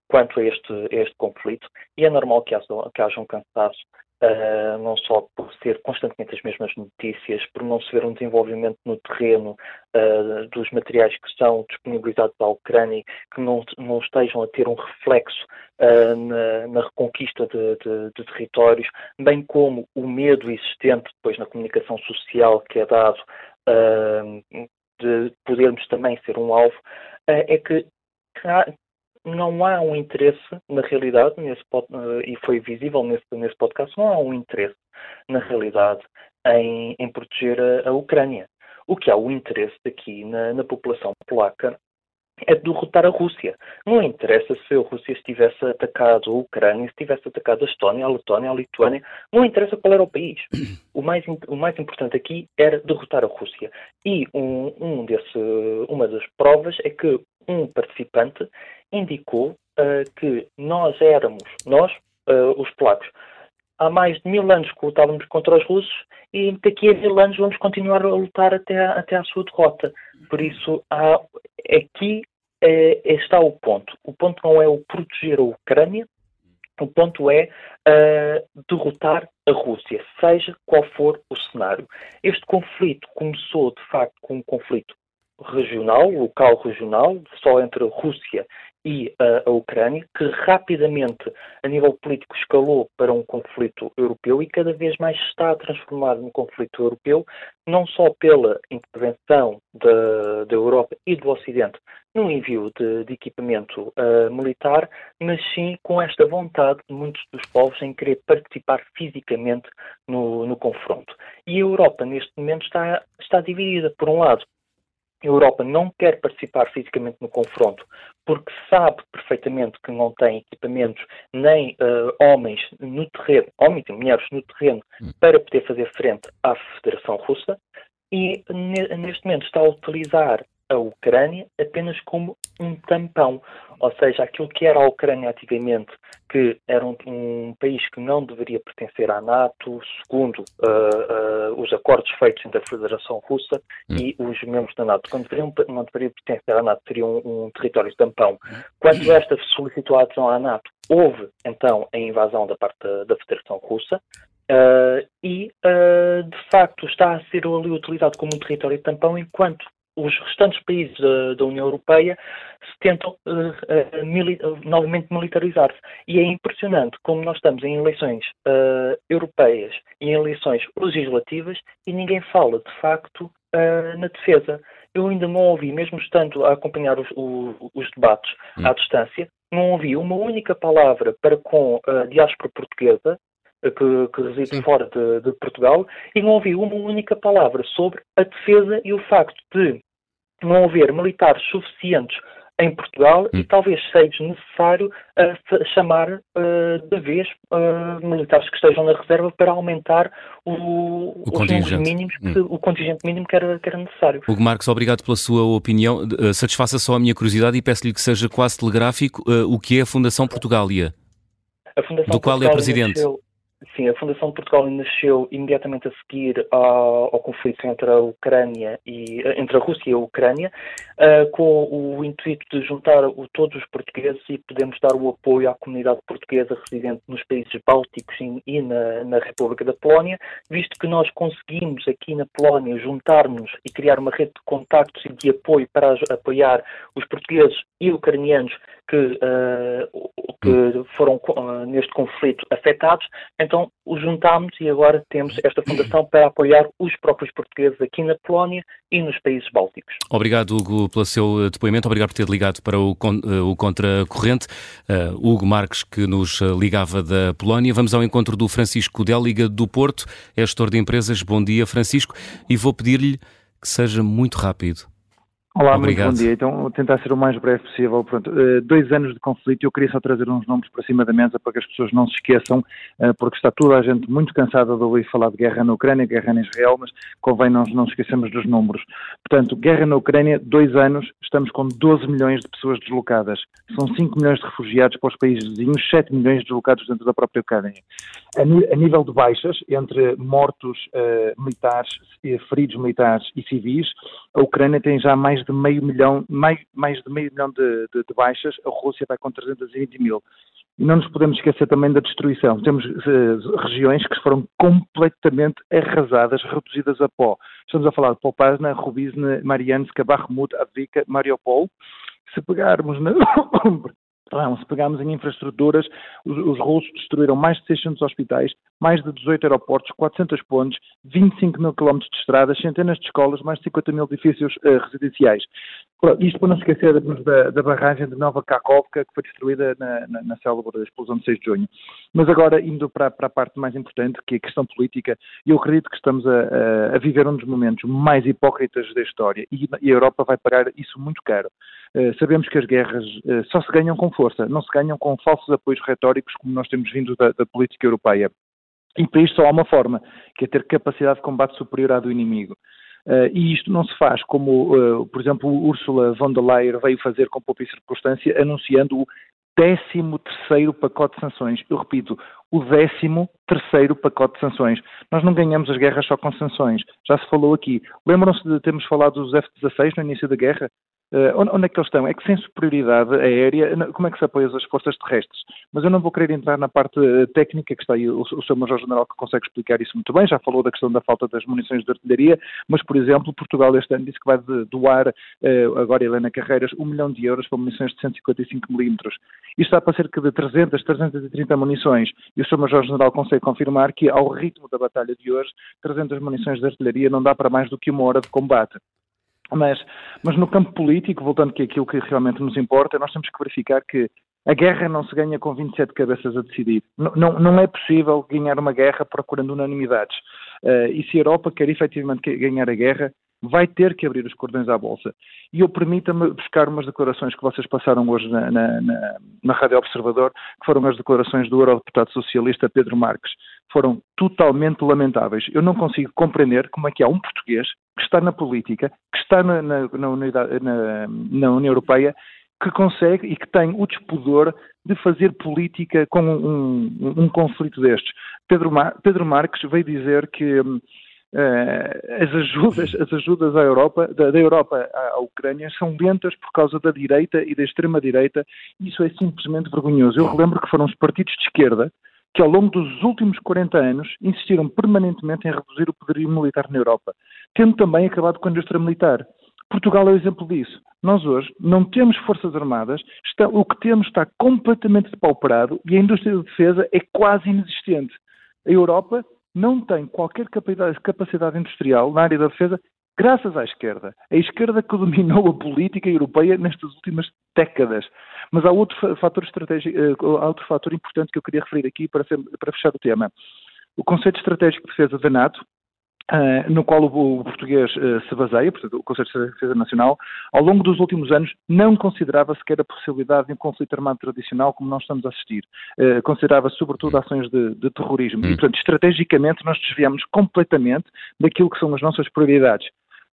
quanto a este, a este conflito, e é normal que haja, que haja um cansaço Uh, não só por ser constantemente as mesmas notícias, por não se ver um desenvolvimento no terreno uh, dos materiais que são disponibilizados à Ucrânia, que não, não estejam a ter um reflexo uh, na, na, reconquista de, de, de, territórios, bem como o medo existente depois na comunicação social que é dado de podermos também ser um alvo, é que não há um interesse, na realidade, nesse, eh, e foi visível nesse, nesse podcast, não há um interesse, na realidade, em, em proteger a, a, Ucrânia. O que há o interesse aqui na, na população polaca é derrotar a Rússia. Não interessa se a Rússia estivesse atacado a Ucrânia, se tivesse atacado a Estónia, a Letónia, a Lituânia, não interessa qual era o país. O mais, o mais importante aqui era derrotar a Rússia. E um, um desse, uma das provas é que um participante indicou uh, que nós éramos, nós, uh, os polacos, há mais de mil anos que lutávamos contra os russos e daqui a mil anos vamos continuar a lutar até, a, até à sua derrota. Por isso, há, aqui é, está o ponto. O ponto não é o proteger a Ucrânia, o ponto é uh, derrotar a Rússia, seja qual for o cenário. Este conflito começou, de facto, com um conflito regional, local regional, só entre a Rússia e a, a, Ucrânia, que rapidamente, a nível político, escalou para um conflito europeu e cada vez mais está a transformar num conflito europeu, não só pela intervenção da, da Europa e do Ocidente no envio de, de equipamento uh, militar, mas sim com esta vontade de muitos dos povos em querer participar fisicamente no, no confronto. E a Europa, neste momento, está, está dividida. Por um lado, a Europa não quer participar fisicamente no confronto porque sabe perfeitamente que não tem equipamentos nem uh, homens no terreno, homens e mulheres no terreno, hum. para poder fazer frente à Federação Russa e neste momento está a utilizar a Ucrânia apenas como um tampão, ou seja, aquilo que era a Ucrânia ativamente, que era um, um país que não deveria pertencer à NATO, segundo uh, uh, os acordos feitos entre a Federação Russa hum. e os membros da NATO, quando deveriam, não deveria pertencer à NATO, seria um, um território tampão. Quando esta solicitou a adesão à NATO, houve então a invasão da parte da, da Federação Russa, Uh, e, uh, de facto, está a ser ali utilizado como um território tampão, enquanto os restantes países da, da União Europeia se tentam uh, uh, mili novamente militarizar-se. E é impressionante como nós estamos em eleições uh, europeias e em eleições legislativas e ninguém fala, de facto, na defesa. Eu ainda não ouvi, mesmo estando a acompanhar os, os, os debates hum. à distância, não ouvi uma única palavra para com a diáspora portuguesa que, que reside Sim. fora de, de, Portugal e não ouvi uma única palavra sobre a defesa e o facto de não haver militares suficientes em Portugal hum. e talvez seja necessário uh, chamar uh, de vez uh, militares que estejam na reserva para aumentar o, o contingente. Mínimos que, hum. o contingente mínimo que era, que era necessário. Hugo Marcos, obrigado pela sua opinião. satisfaça só a minha curiosidade e peço-lhe que seja quase telegráfico o que é a Fundação Portugália, a Fundação do qual é presidente. Nasceu, Sim, a Fundação de Portugal nasceu imediatamente a seguir ao, ao, conflito entre a Ucrânia e entre a Rússia e a Ucrânia, uh, com o intuito de juntar o, todos os portugueses e podemos dar o apoio à comunidade portuguesa residente nos países bálticos e, e na, na, República da Polónia, visto que nós conseguimos aqui na Polónia juntar-nos e criar uma rede de contactos e de apoio para apoiar os portugueses e ucranianos que, uh, que foram uh, neste conflito afetados, então os juntámos e agora temos esta fundação para apoiar os próprios portugueses aqui na Polónia e nos países bálticos. Obrigado, Hugo, pelo seu depoimento, obrigado por ter ligado para o, uh, o Contracorrente. Uh, Hugo Marques, que nos ligava da Polónia. Vamos ao encontro do Francisco Déliga do Porto, é gestor de empresas. Bom dia, Francisco, e vou pedir-lhe que seja muito rápido. Olá, Obrigado. muito bom dia. Então, vou tentar ser o mais breve possível. Pronto, uh, dois anos de conflito, eu queria só trazer uns nomes para cima da mesa para que as pessoas não se esqueçam, uh, porque está toda a gente muito cansada de ouvir falar de guerra na Ucrânia, guerra na Israel, mas convém nós não nos esquecermos dos números. Portanto, guerra na Ucrânia, dois anos, estamos com 12 milhões de pessoas deslocadas. São 5 milhões de refugiados para os países vizinhos, 7 milhões deslocados dentro da própria Ucrânia. A, a nível de baixas, entre mortos uh, militares, feridos militares e civis, a Ucrânia tem já mais de meio milhão, mais, mais de meio milhão de, de, de baixas, a Rússia vai com 320 mil. E não nos podemos esquecer também da destruição. Temos uh, regiões que foram completamente arrasadas, reduzidas a pó. Estamos a falar de Popasna, Rubizne, Marianska, Bakhmut, Avdivka, Mariupol. Se pegarmos na, Não, se pegarmos em infraestruturas, os, os, russos destruíram mais de 600 hospitais, mais de 18 aeroportos, 400 pontes, 25 mil quilómetros de estradas, centenas de escolas, mais de 50 mil edifícios uh, residenciais. Isto para não esquecermos da, da, barragem de Nova Kakhovka, que foi destruída na, na, na célebre explosão de 6 de junho. Mas agora, indo para, para, a parte mais importante, que é a questão política, eu acredito que estamos a, a viver um dos momentos mais hipócritas da história e, e, a Europa vai pagar isso muito caro. Uh, sabemos que as guerras uh, só se ganham com força, não se ganham com falsos apoios retóricos como nós temos vindo da, da política europeia. E para isto só há uma forma, que é ter capacidade de combate superior à do inimigo. Uh, e isto não se faz como, uh, por exemplo, Ursula von der Leyen veio fazer com pouca circunstância, anunciando o 13 terceiro pacote de sanções. Eu repito, o 13 terceiro pacote de sanções. Nós não ganhamos as guerras só com sanções. Já se falou aqui. Lembram-se de termos falado dos F-16 no início da guerra? Uh, onde é que eles estão? É que sem superioridade aérea, como é que se apoia as forças terrestres? Mas eu não vou querer entrar na parte uh, técnica, que está aí o, o seu Major-General que consegue explicar isso muito bem, já falou da questão da falta das munições de artilharia, mas, por exemplo, Portugal este ano disse que vai doar, uh, agora Helena Carreiras, um milhão de euros para munições de 155 milímetros. Isto está para cerca de 300, 330 munições, e o seu Major-General consegue confirmar que, ao ritmo da batalha de hoje, 300 munições de artilharia não dá para mais do que uma hora de combate. Mas, mas no campo político, voltando que aquilo que realmente nos importa, nós temos que verificar que a guerra não se ganha com 27 cabeças a decidir. Não, não, não é possível ganhar uma guerra procurando unanimidades. Uh, e se a Europa quer efetivamente ganhar a guerra, vai ter que abrir os cordões à bolsa. E eu permita-me buscar umas declarações que vocês passaram hoje na, na, na, na Rádio Observador, que foram as declarações do eurodeputado socialista Pedro Marques. Foram totalmente lamentáveis. Eu não consigo compreender como é que há um português que está na política, que está na, na, na, na União Europeia, que consegue e que tem o despudor de fazer política com um, um, um conflito destes. Pedro, Mar, Pedro Marques veio dizer que uh, as, ajudas, as ajudas à Europa, da, da, Europa à Ucrânia são lentas por causa da direita e da extrema-direita. Isso é simplesmente vergonhoso. Eu relembro que foram os partidos de esquerda que ao longo dos últimos 40 anos insistiram permanentemente em reduzir o poderio militar na Europa, tendo também acabado com a indústria militar. Portugal é o exemplo disso. Nós hoje não temos forças armadas, está, o que temos está completamente depauperado e a indústria de defesa é quase inexistente. A Europa não tem qualquer capacidade, capacidade industrial na área da defesa graças à esquerda. A esquerda que dominou a política europeia nestas últimas décadas. Mas há outro fator estratégico, eh, há outro fator importante que eu queria referir aqui para, ser, para fechar o tema. O conceito estratégico de defesa da NATO, Uh, no qual o, o português uh, se baseia, portanto, o Conselho de Defesa Nacional, ao longo dos últimos anos não considerava sequer a possibilidade de um conflito armado tradicional como nós estamos a assistir. Uh, considerava sobretudo ações de, de terrorismo. Hum. E, portanto, estrategicamente nós desviamos completamente daquilo que são as nossas prioridades.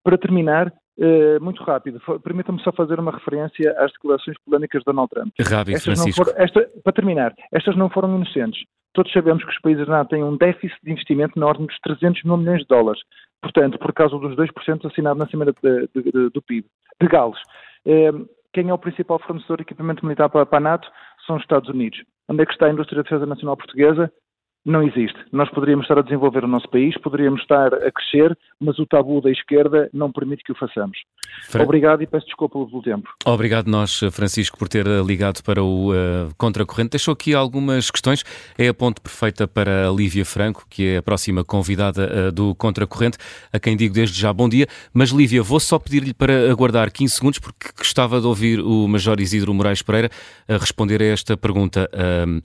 Para terminar, Uh, muito rápido, permita-me só fazer uma referência às declarações polémicas de Donald Trump. Rápido, estas Francisco. Foram, esta, para terminar, estas não foram inocentes. Todos sabemos que os países da NATO têm um déficit de investimento na ordem dos 300 mil milhões de dólares. Portanto, por causa dos 2% assinados na Cimeira do PIB, de Gales. Eh, quem é o principal fornecedor de equipamento militar para a NATO? São os Estados Unidos. Onde é que está a indústria de defesa nacional portuguesa? Não existe. Nós poderíamos estar a desenvolver o nosso país, poderíamos estar a crescer, mas o tabu da esquerda não permite que o façamos. Fra... Obrigado e peço desculpa pelo tempo. Obrigado nós, Francisco, por ter eh, ligado para o uh, Contracorrente. Deixou aqui algumas questões. É a ponte perfeita para a Lívia Franco, que é a próxima convidada uh, do Contracorrente, a quem digo desde já bom dia. Mas, Lívia, vou só pedir-lhe para aguardar 15 segundos, porque gostava de ouvir o Major Isidro Moraes Pereira a responder a esta pergunta. Uh,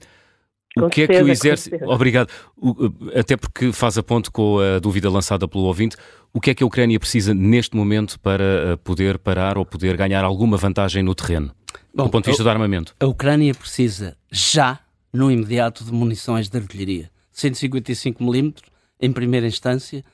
o que certeza, é que o exército. Obrigado. O, até porque faz a ponto com a dúvida lançada pelo ouvinte. O que é que a Ucrânia precisa neste momento para eh, poder parar ou poder ganhar alguma vantagem no terreno? Bom, do ponto de vista a, do armamento. A Ucrânia precisa já, no imediato, de munições de artilharia. 155mm em primeira instância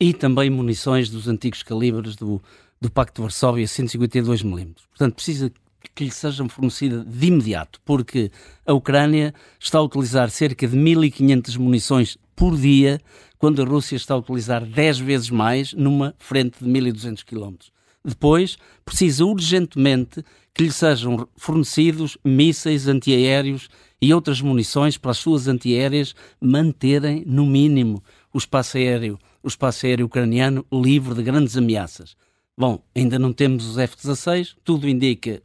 e também munições dos antigos calibres do, do Pacto de Varsóvia 152mm. Portanto, precisa que lhe sejam fornecidas de imediato, porque a Ucrânia está a utilizar cerca de 1.500 munições por dia, quando a Rússia está a utilizar 10 vezes mais numa frente de 1.200 km. Depois, precisa urgentemente que lhe sejam fornecidos mísseis antiaéreos e outras munições para as suas antiaéreas manterem, no mínimo, o espaço aéreo, o espaço aéreo ucraniano livre de grandes ameaças. Bom, ainda não temos os F-16, tudo indica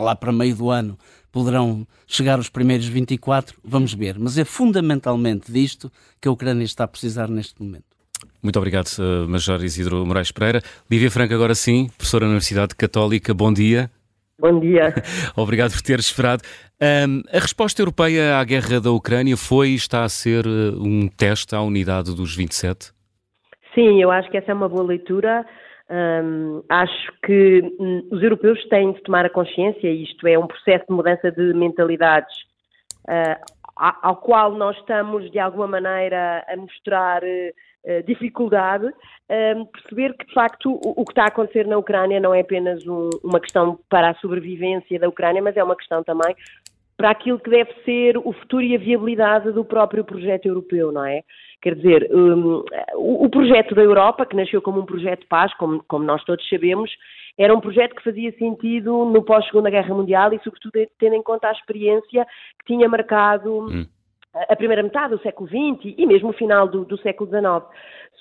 lá para meio do ano poderão chegar os primeiros 24, vamos ver. Mas é fundamentalmente disto que a Ucrânia está a precisar neste momento. Muito obrigado, uh, Major Isidro Moraes Pereira. Lívia Franca, agora sim, professora da Universidade Católica, bom dia. Bom dia. Obrigado por ter esperado. Um, a resposta europeia à guerra da Ucrânia foi e está a ser uh, um teste à unidade dos 27? Sim, eu acho que essa é uma boa leitura. Acho que um, os europeus têm de tomar a consciência, isto é um processo de mudança de mentalidades uh, ao qual nós estamos de alguma maneira a mostrar uh, dificuldade, perceber que de facto o, o, que está a acontecer na Ucrânia não é apenas um, uma questão para a sobrevivência da Ucrânia, mas é uma questão também para aquilo que deve ser o futuro e a viabilidade do próprio projeto europeu, não é? Quer dizer, um, o, o, projeto da Europa, que nasceu como um projeto de paz, como, como nós todos sabemos, era um projeto que fazia sentido no pós-Segunda Guerra Mundial e, sobretudo, tendo em conta a experiência que tinha marcado hum. a primeira metade do século XX e mesmo o final do, do século XIX.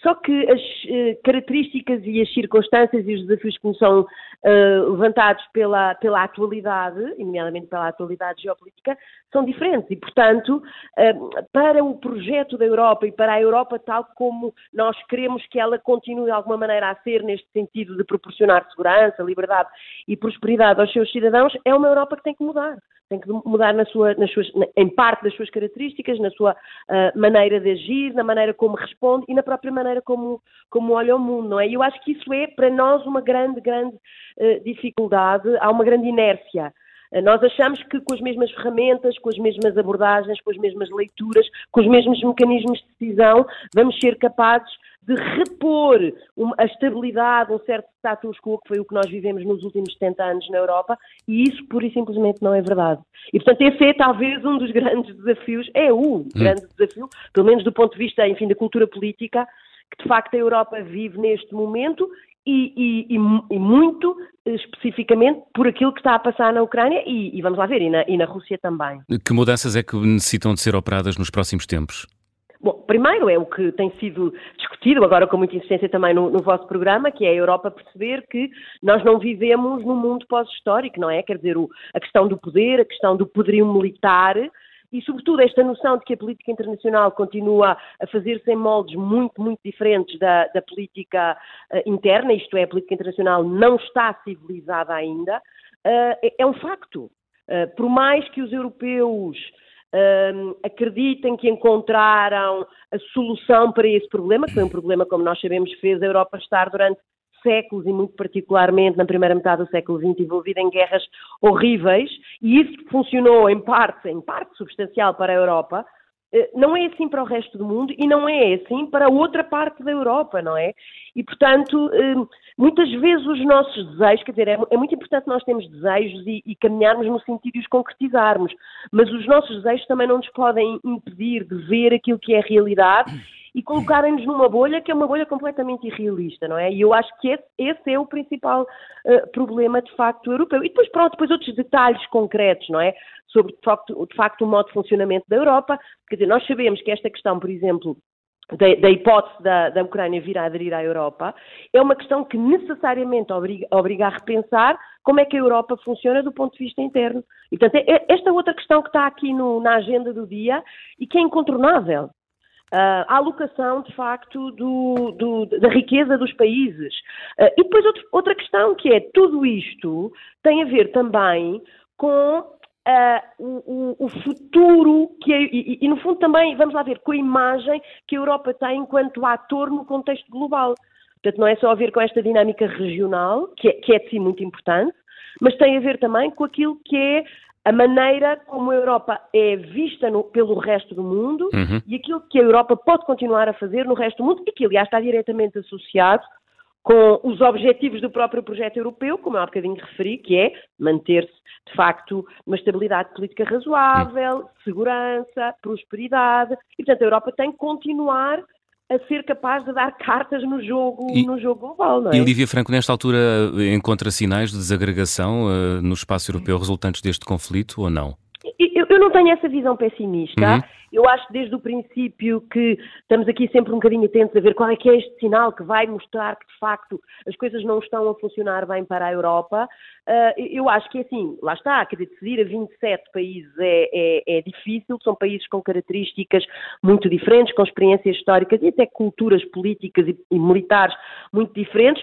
Só que as uh, características e as circunstâncias e os desafios que nos são uh, levantados pela, pela atualidade, nomeadamente pela atualidade geopolítica, são diferentes. E, portanto, uh, para o projeto da Europa e para a Europa tal como nós queremos que ela continue de alguma maneira a ser neste sentido de proporcionar segurança, liberdade e prosperidade aos seus cidadãos, é uma Europa que tem que mudar. Tem que mudar na sua, nas suas, em parte das suas características, na sua uh, maneira de agir, na maneira como responde e na própria maneira como, como olha o mundo, não é? E eu acho que isso é para nós uma grande, grande uh, dificuldade, há uma grande inércia. Uh, nós achamos que com as mesmas ferramentas, com as mesmas abordagens, com as mesmas leituras, com os mesmos mecanismos de decisão, vamos ser capazes de repor a estabilidade, um certo status quo, que foi o que nós vivemos nos últimos 70 anos na Europa, e isso pura e simplesmente não é verdade. E, portanto, esse é talvez um dos grandes desafios, é o hum. grande desafio, pelo menos do ponto de vista, enfim, da cultura política, que de facto a Europa vive neste momento e, e, e, muito especificamente por aquilo que está a passar na Ucrânia e, e vamos lá ver, e na, e na Rússia também. Que mudanças é que necessitam de ser operadas nos próximos tempos? Bom, primeiro é o que tem sido discutido agora com muita insistência também no, no, vosso programa, que é a Europa perceber que nós não vivemos num mundo pós-histórico, não é? Quer dizer, o, a questão do poder, a questão do poderio militar e, sobretudo, esta noção de que a política internacional continua a fazer-se em moldes muito, muito diferentes da, da política uh, interna, isto é, a política internacional não está civilizada ainda, uh, é, é, um facto. Uh, por mais que os europeus um, acreditem que encontraram a solução para esse problema, que foi um problema, como nós sabemos, fez a Europa estar durante séculos e muito particularmente na primeira metade do século XX envolvida em guerras horríveis e isso funcionou em parte, em parte substancial para a Europa, eh, não é assim para o resto do mundo e não é assim para outra parte da Europa, não é? E, portanto, eh, muitas vezes os nossos desejos, quer dizer, é, é muito importante nós termos desejos e, e, caminharmos no sentido de os concretizarmos, mas os nossos desejos também não nos podem impedir de ver aquilo que é realidade e colocarem-nos numa bolha que é uma bolha completamente irrealista, não é? E eu acho que esse, esse é o principal uh, problema, de facto, europeu. E depois, pronto, depois outros detalhes concretos, não é? Sobre, de facto, de facto, o modo de funcionamento da Europa. Quer dizer, nós sabemos que esta questão, por exemplo, da, da, hipótese da, da Ucrânia vir a aderir à Europa, é uma questão que necessariamente obriga, obriga, a repensar como é que a Europa funciona do ponto de vista interno. E, portanto, é, é esta outra questão que está aqui no, na agenda do dia e que é incontornável. Uh, a alocação, de facto, do, do, da riqueza dos países. Uh, e depois outro, outra questão que é, tudo isto tem a ver também com uh, o, o, futuro, que é, e, e, no fundo também, vamos lá ver, com a imagem que a Europa tem enquanto ator no contexto global. Portanto, não é só a ver com esta dinâmica regional, que é, que é de si muito importante, mas tem a ver também com aquilo que é a maneira como a Europa é vista no, pelo resto do mundo uhum. e aquilo que a Europa pode continuar a fazer no resto do mundo e que, aliás, está diretamente associado com os objetivos do próprio projeto europeu, como eu há bocadinho referi, que é manter-se, de facto, uma estabilidade política razoável, uhum. segurança, prosperidade. E, portanto, a Europa tem que continuar a ser capaz de dar cartas no jogo, e, no jogo global, não é? E Lívia Franco, nesta altura, encontra sinais de desagregação uh, no espaço europeu resultantes deste conflito ou não? Eu, eu não tenho essa visão pessimista. Uhum. Eu acho desde o princípio que estamos aqui sempre um bocadinho atentos a ver qual é que é este sinal que vai mostrar que, de facto, as coisas não estão a funcionar bem para a Europa. Uh, eu acho que, assim, lá está, quer dizer, decidir a 27 países é, é, é difícil, são países com características muito diferentes, com experiências históricas e até culturas políticas e, e militares muito diferentes.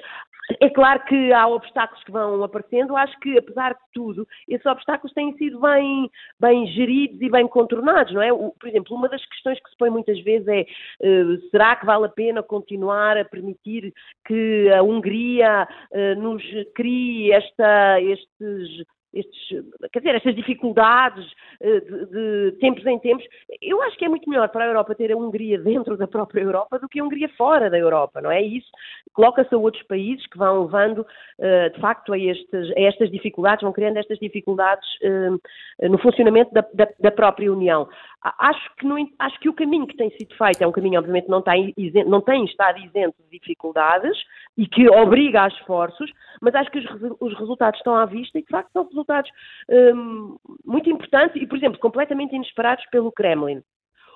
É claro que há obstáculos que vão aparecendo, acho que, apesar de tudo, esses obstáculos têm sido bem, bem geridos e bem contornados, não é? O, por exemplo, uma das questões que se põe muitas vezes é uh, será que vale a pena continuar a permitir que a Hungria uh, nos crie esta, estes estes, quer dizer, estas dificuldades eh, de, de, tempos em tempos, eu acho que é muito melhor para a Europa ter a Hungria dentro da própria Europa do que a Hungria fora da Europa, não é? Isso coloca-se a outros países que vão levando, eh, de facto, a, estes, a estas dificuldades, vão criando estas dificuldades eh, no funcionamento da, da, da própria União. Acho que, acho que o caminho que tem sido feito é um caminho, obviamente, não tem, isento, não tem estado isento de dificuldades e que obriga a esforços, mas acho que os, os resultados estão à vista e, de facto, são resultados um, muito importantes e, por exemplo, completamente inesperados pelo Kremlin.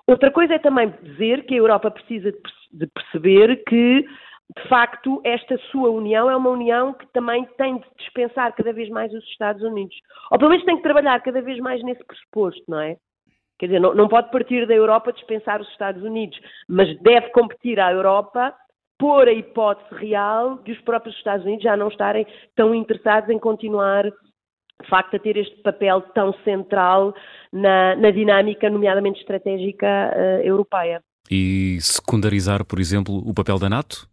Outra coisa é também dizer que a Europa precisa de perceber que, de facto, esta sua união é uma união que também tem de dispensar cada vez mais os Estados Unidos. Ou pelo menos tem que trabalhar cada vez mais nesse pressuposto, não é? Quer dizer, não, não pode partir da Europa dispensar os Estados Unidos, mas deve competir à Europa por a hipótese real de os próprios Estados Unidos já não estarem tão interessados em continuar de facto a ter este papel tão central na, na dinâmica, nomeadamente estratégica uh, europeia. E secundarizar, por exemplo, o papel da NATO?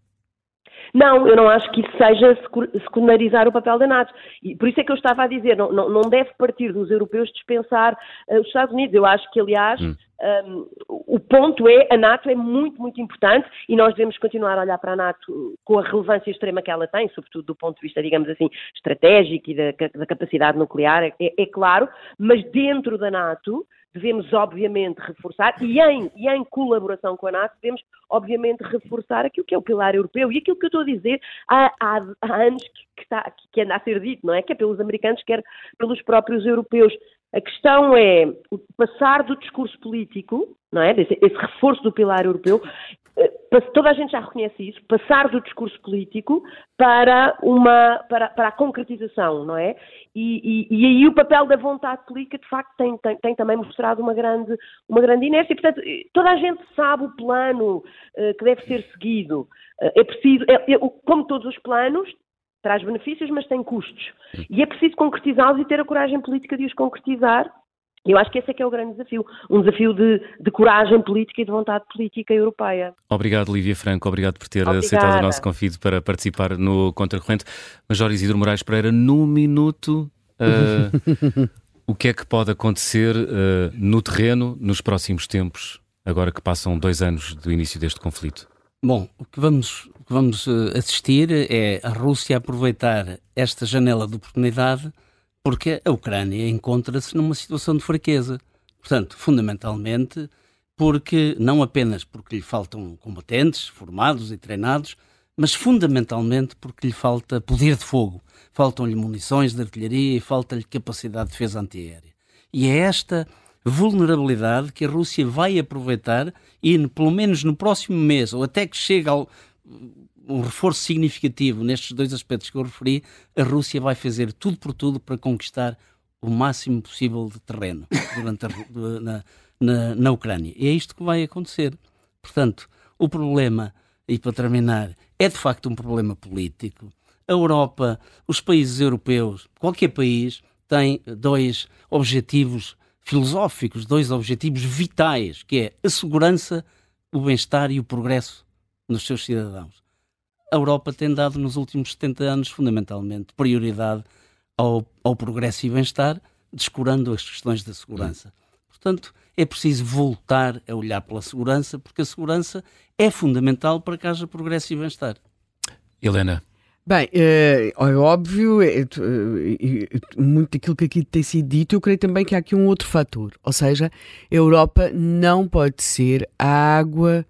Não, eu não acho que isso seja secundarizar o papel da NATO. E por isso é que eu estava a dizer, não, não, não deve partir dos europeus dispensar uh, os Estados Unidos. Eu acho que, aliás, hum. um, o ponto é, a NATO é muito, muito importante e nós devemos continuar a olhar para a NATO com a relevância extrema que ela tem, sobretudo do ponto de vista, digamos assim, estratégico e da, da capacidade nuclear, é, é claro, mas dentro da NATO devemos obviamente reforçar, e em, e em colaboração com a NATO, devemos obviamente reforçar aquilo que é o pilar europeu e aquilo que eu estou a dizer há, há, há anos que, que, está, que anda a ser dito, não é? Quer pelos americanos, quer pelos próprios europeus. A questão é passar do discurso político, não é? Esse, esse reforço do pilar europeu, toda a gente já reconhece isso, passar do discurso político para, uma, para, para a concretização, não é? E, e, e, aí o papel da vontade política, de facto, tem, tem, tem, também mostrado uma grande, uma grande inércia. Portanto, toda a gente sabe o plano uh, que deve ser seguido. Uh, é preciso, é, é, como todos os planos, traz benefícios, mas tem custos. E é preciso concretizá-los e ter a coragem política de os concretizar. Eu acho que esse é que é o grande desafio, um desafio de, de coragem política e de vontade política europeia. Obrigado, Lívia Franco, obrigado por ter Obrigada. aceitado o nosso convite para participar no Contracorrente. Major Isidro Moraes Pereira, num minuto, uh, o que é que pode acontecer uh, no terreno nos próximos tempos agora que passam dois anos do início deste conflito? Bom, o que vamos, o que vamos eh, assistir é a Rússia aproveitar esta janela de oportunidade porque a Ucrânia encontra-se numa situação de fraqueza. Portanto, fundamentalmente, porque não apenas porque lhe faltam combatentes formados e treinados, mas fundamentalmente porque lhe falta poder de fogo, faltam-lhe munições de artilharia e falta-lhe capacidade de defesa antiaérea. E é esta vulnerabilidade que a Rússia vai aproveitar e, pelo menos no próximo mês, ou até que chegue ao um reforço significativo nestes dois aspectos que eu referi, a Rússia vai fazer tudo por tudo para conquistar o máximo possível de terreno durante a, na, na, na Ucrânia. E é isto que vai acontecer. Portanto, o problema, e para terminar, é de facto um problema político. A Europa, os países europeus, qualquer país tem dois objetivos filosóficos, dois objetivos vitais, que é a segurança, o bem-estar e o progresso nos seus cidadãos. A Europa tem dado nos últimos 70 anos, fundamentalmente, prioridade ao, ao progresso e bem-estar, descurando as questões da segurança. Portanto, é preciso voltar a olhar pela segurança, porque a segurança é fundamental para que haja progresso e bem-estar. Helena. Bem, é, é óbvio, é, é, muito daquilo que aqui tem sido dito, eu creio também que há aqui um outro fator, ou seja, a Europa não pode ser a água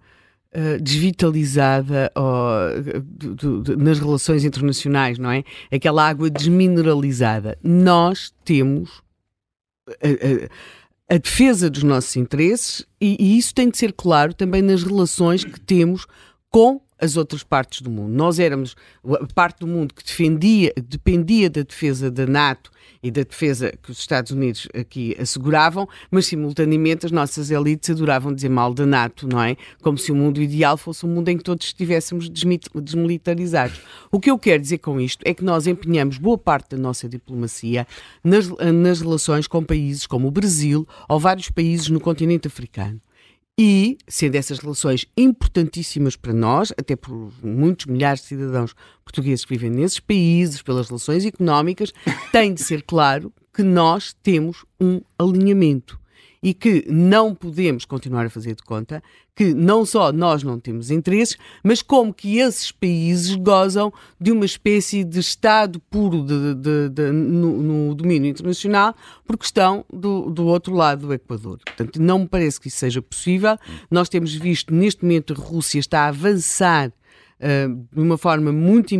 uh, desvitalizada uh, do, do, nas relações internacionais, não é? Aquela água desmineralizada. Nós temos. Uh, a defesa dos nossos interesses e, e, isso tem de ser claro também nas relações que temos com as outras partes do mundo. Nós éramos a parte do mundo que defendia, dependia da defesa da NATO e da defesa que os Estados Unidos aqui asseguravam, mas simultaneamente as nossas elites adoravam dizer mal da NATO, não é? Como se o mundo ideal fosse um mundo em que todos estivéssemos desmilitarizados. O que eu quero dizer com isto é que nós empenhamos boa parte da nossa diplomacia nas, nas relações com países como o Brasil ou vários países no continente africano. E, sendo essas relações importantíssimas para nós, até por muitos milhares de cidadãos portugueses que vivem nesses países, pelas relações económicas, tem de ser claro que nós temos um alinhamento e que não podemos continuar a fazer de conta que não só nós não temos interesses, mas como que esses países gozam de uma espécie de Estado puro de, de, de, no, no, domínio internacional porque estão do, do outro lado do Equador. Portanto, não me parece que isso seja possível. Nós temos visto, neste momento, a Rússia está a avançar Uh, de uma forma muito,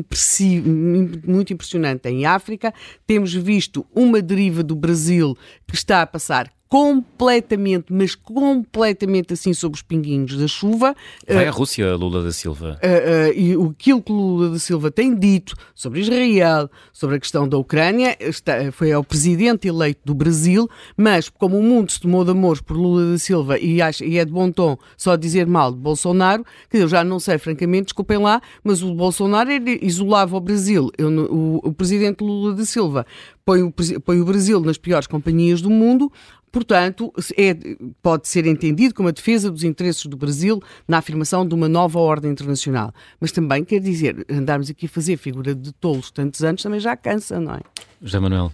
muito impressionante em África. Temos visto uma deriva do Brasil que está a passar completamente, mas completamente assim sob os pinguinhos da chuva. Vai uh, à Rússia, Lula da Silva. Uh, uh, e aquilo que Lula da Silva tem dito sobre Israel, sobre a questão da Ucrânia, está, foi ao presidente eleito do Brasil, mas como o mundo se tomou de amor por Lula da Silva e, acha, e é de bom tom só dizer mal de Bolsonaro, que eu já não sei, francamente, desculpem lá, mas o Bolsonaro isolava o Brasil. Eu, o, o presidente Lula da Silva põe o, põe o Brasil nas piores companhias do mundo, Portanto, é, pode ser entendido como a defesa dos interesses do Brasil na afirmação de uma nova ordem internacional. Mas também quer dizer, andarmos aqui a fazer figura de tolos tantos anos também já cansa, não é? José Manuel.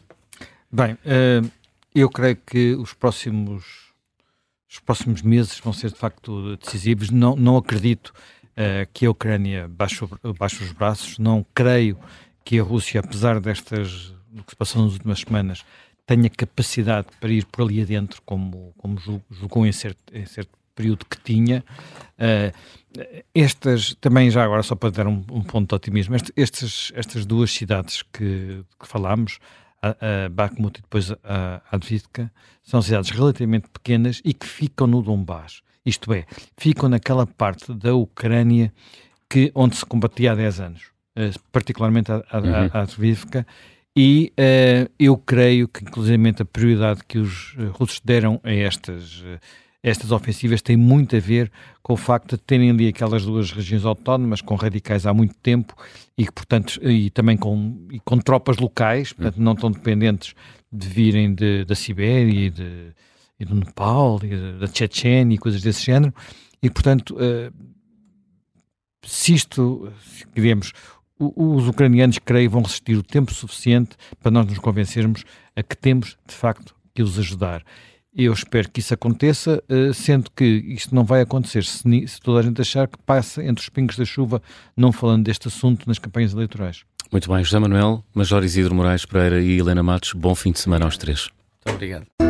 Bem, eh, eu creio que os próximos, os próximos meses vão ser de facto decisivos. Não, não acredito uh, que a Ucrânia baixe, baixe os braços. Não creio que a Rússia, apesar destas do que se passou nas últimas semanas, tenha capacidade para ir por ali adentro, como, como julgou em certo, em certo período que tinha. Uh, estas, também já agora, só para dar um, um ponto de otimismo, estes, estas duas cidades que, que falámos, a, a Bakhmut e depois a Advitka, são cidades relativamente pequenas e que ficam no Donbass. Isto é, ficam naquela parte da Ucrânia que, onde se combatia há 10 anos, uh, particularmente a, a, uhum. a Advitka, e uh, eu creio que, inclusive, a prioridade que os uh, russos deram a estas, uh, estas ofensivas tem muito a ver com o facto de terem ali aquelas duas regiões autónomas com radicais há muito tempo e que, portanto, e também com, e com tropas locais, portanto, não tão dependentes de virem de, da Sibéria e, de, e do Nepal e da Chechênia e coisas desse género. E, portanto, se isto, digamos, os ucranianos, creio, vão resistir o tempo suficiente para nós nos convencermos a que temos, de facto, que os ajudar. Eu espero que isso aconteça, eh, sendo que isto não vai acontecer se, se toda a gente achar que passa entre os pingos da chuva, não falando deste assunto nas campanhas eleitorais. Muito bem, José Manuel, Major Isidro Moraes Pereira e Helena Matos, bom fim de semana aos três. Muito obrigado.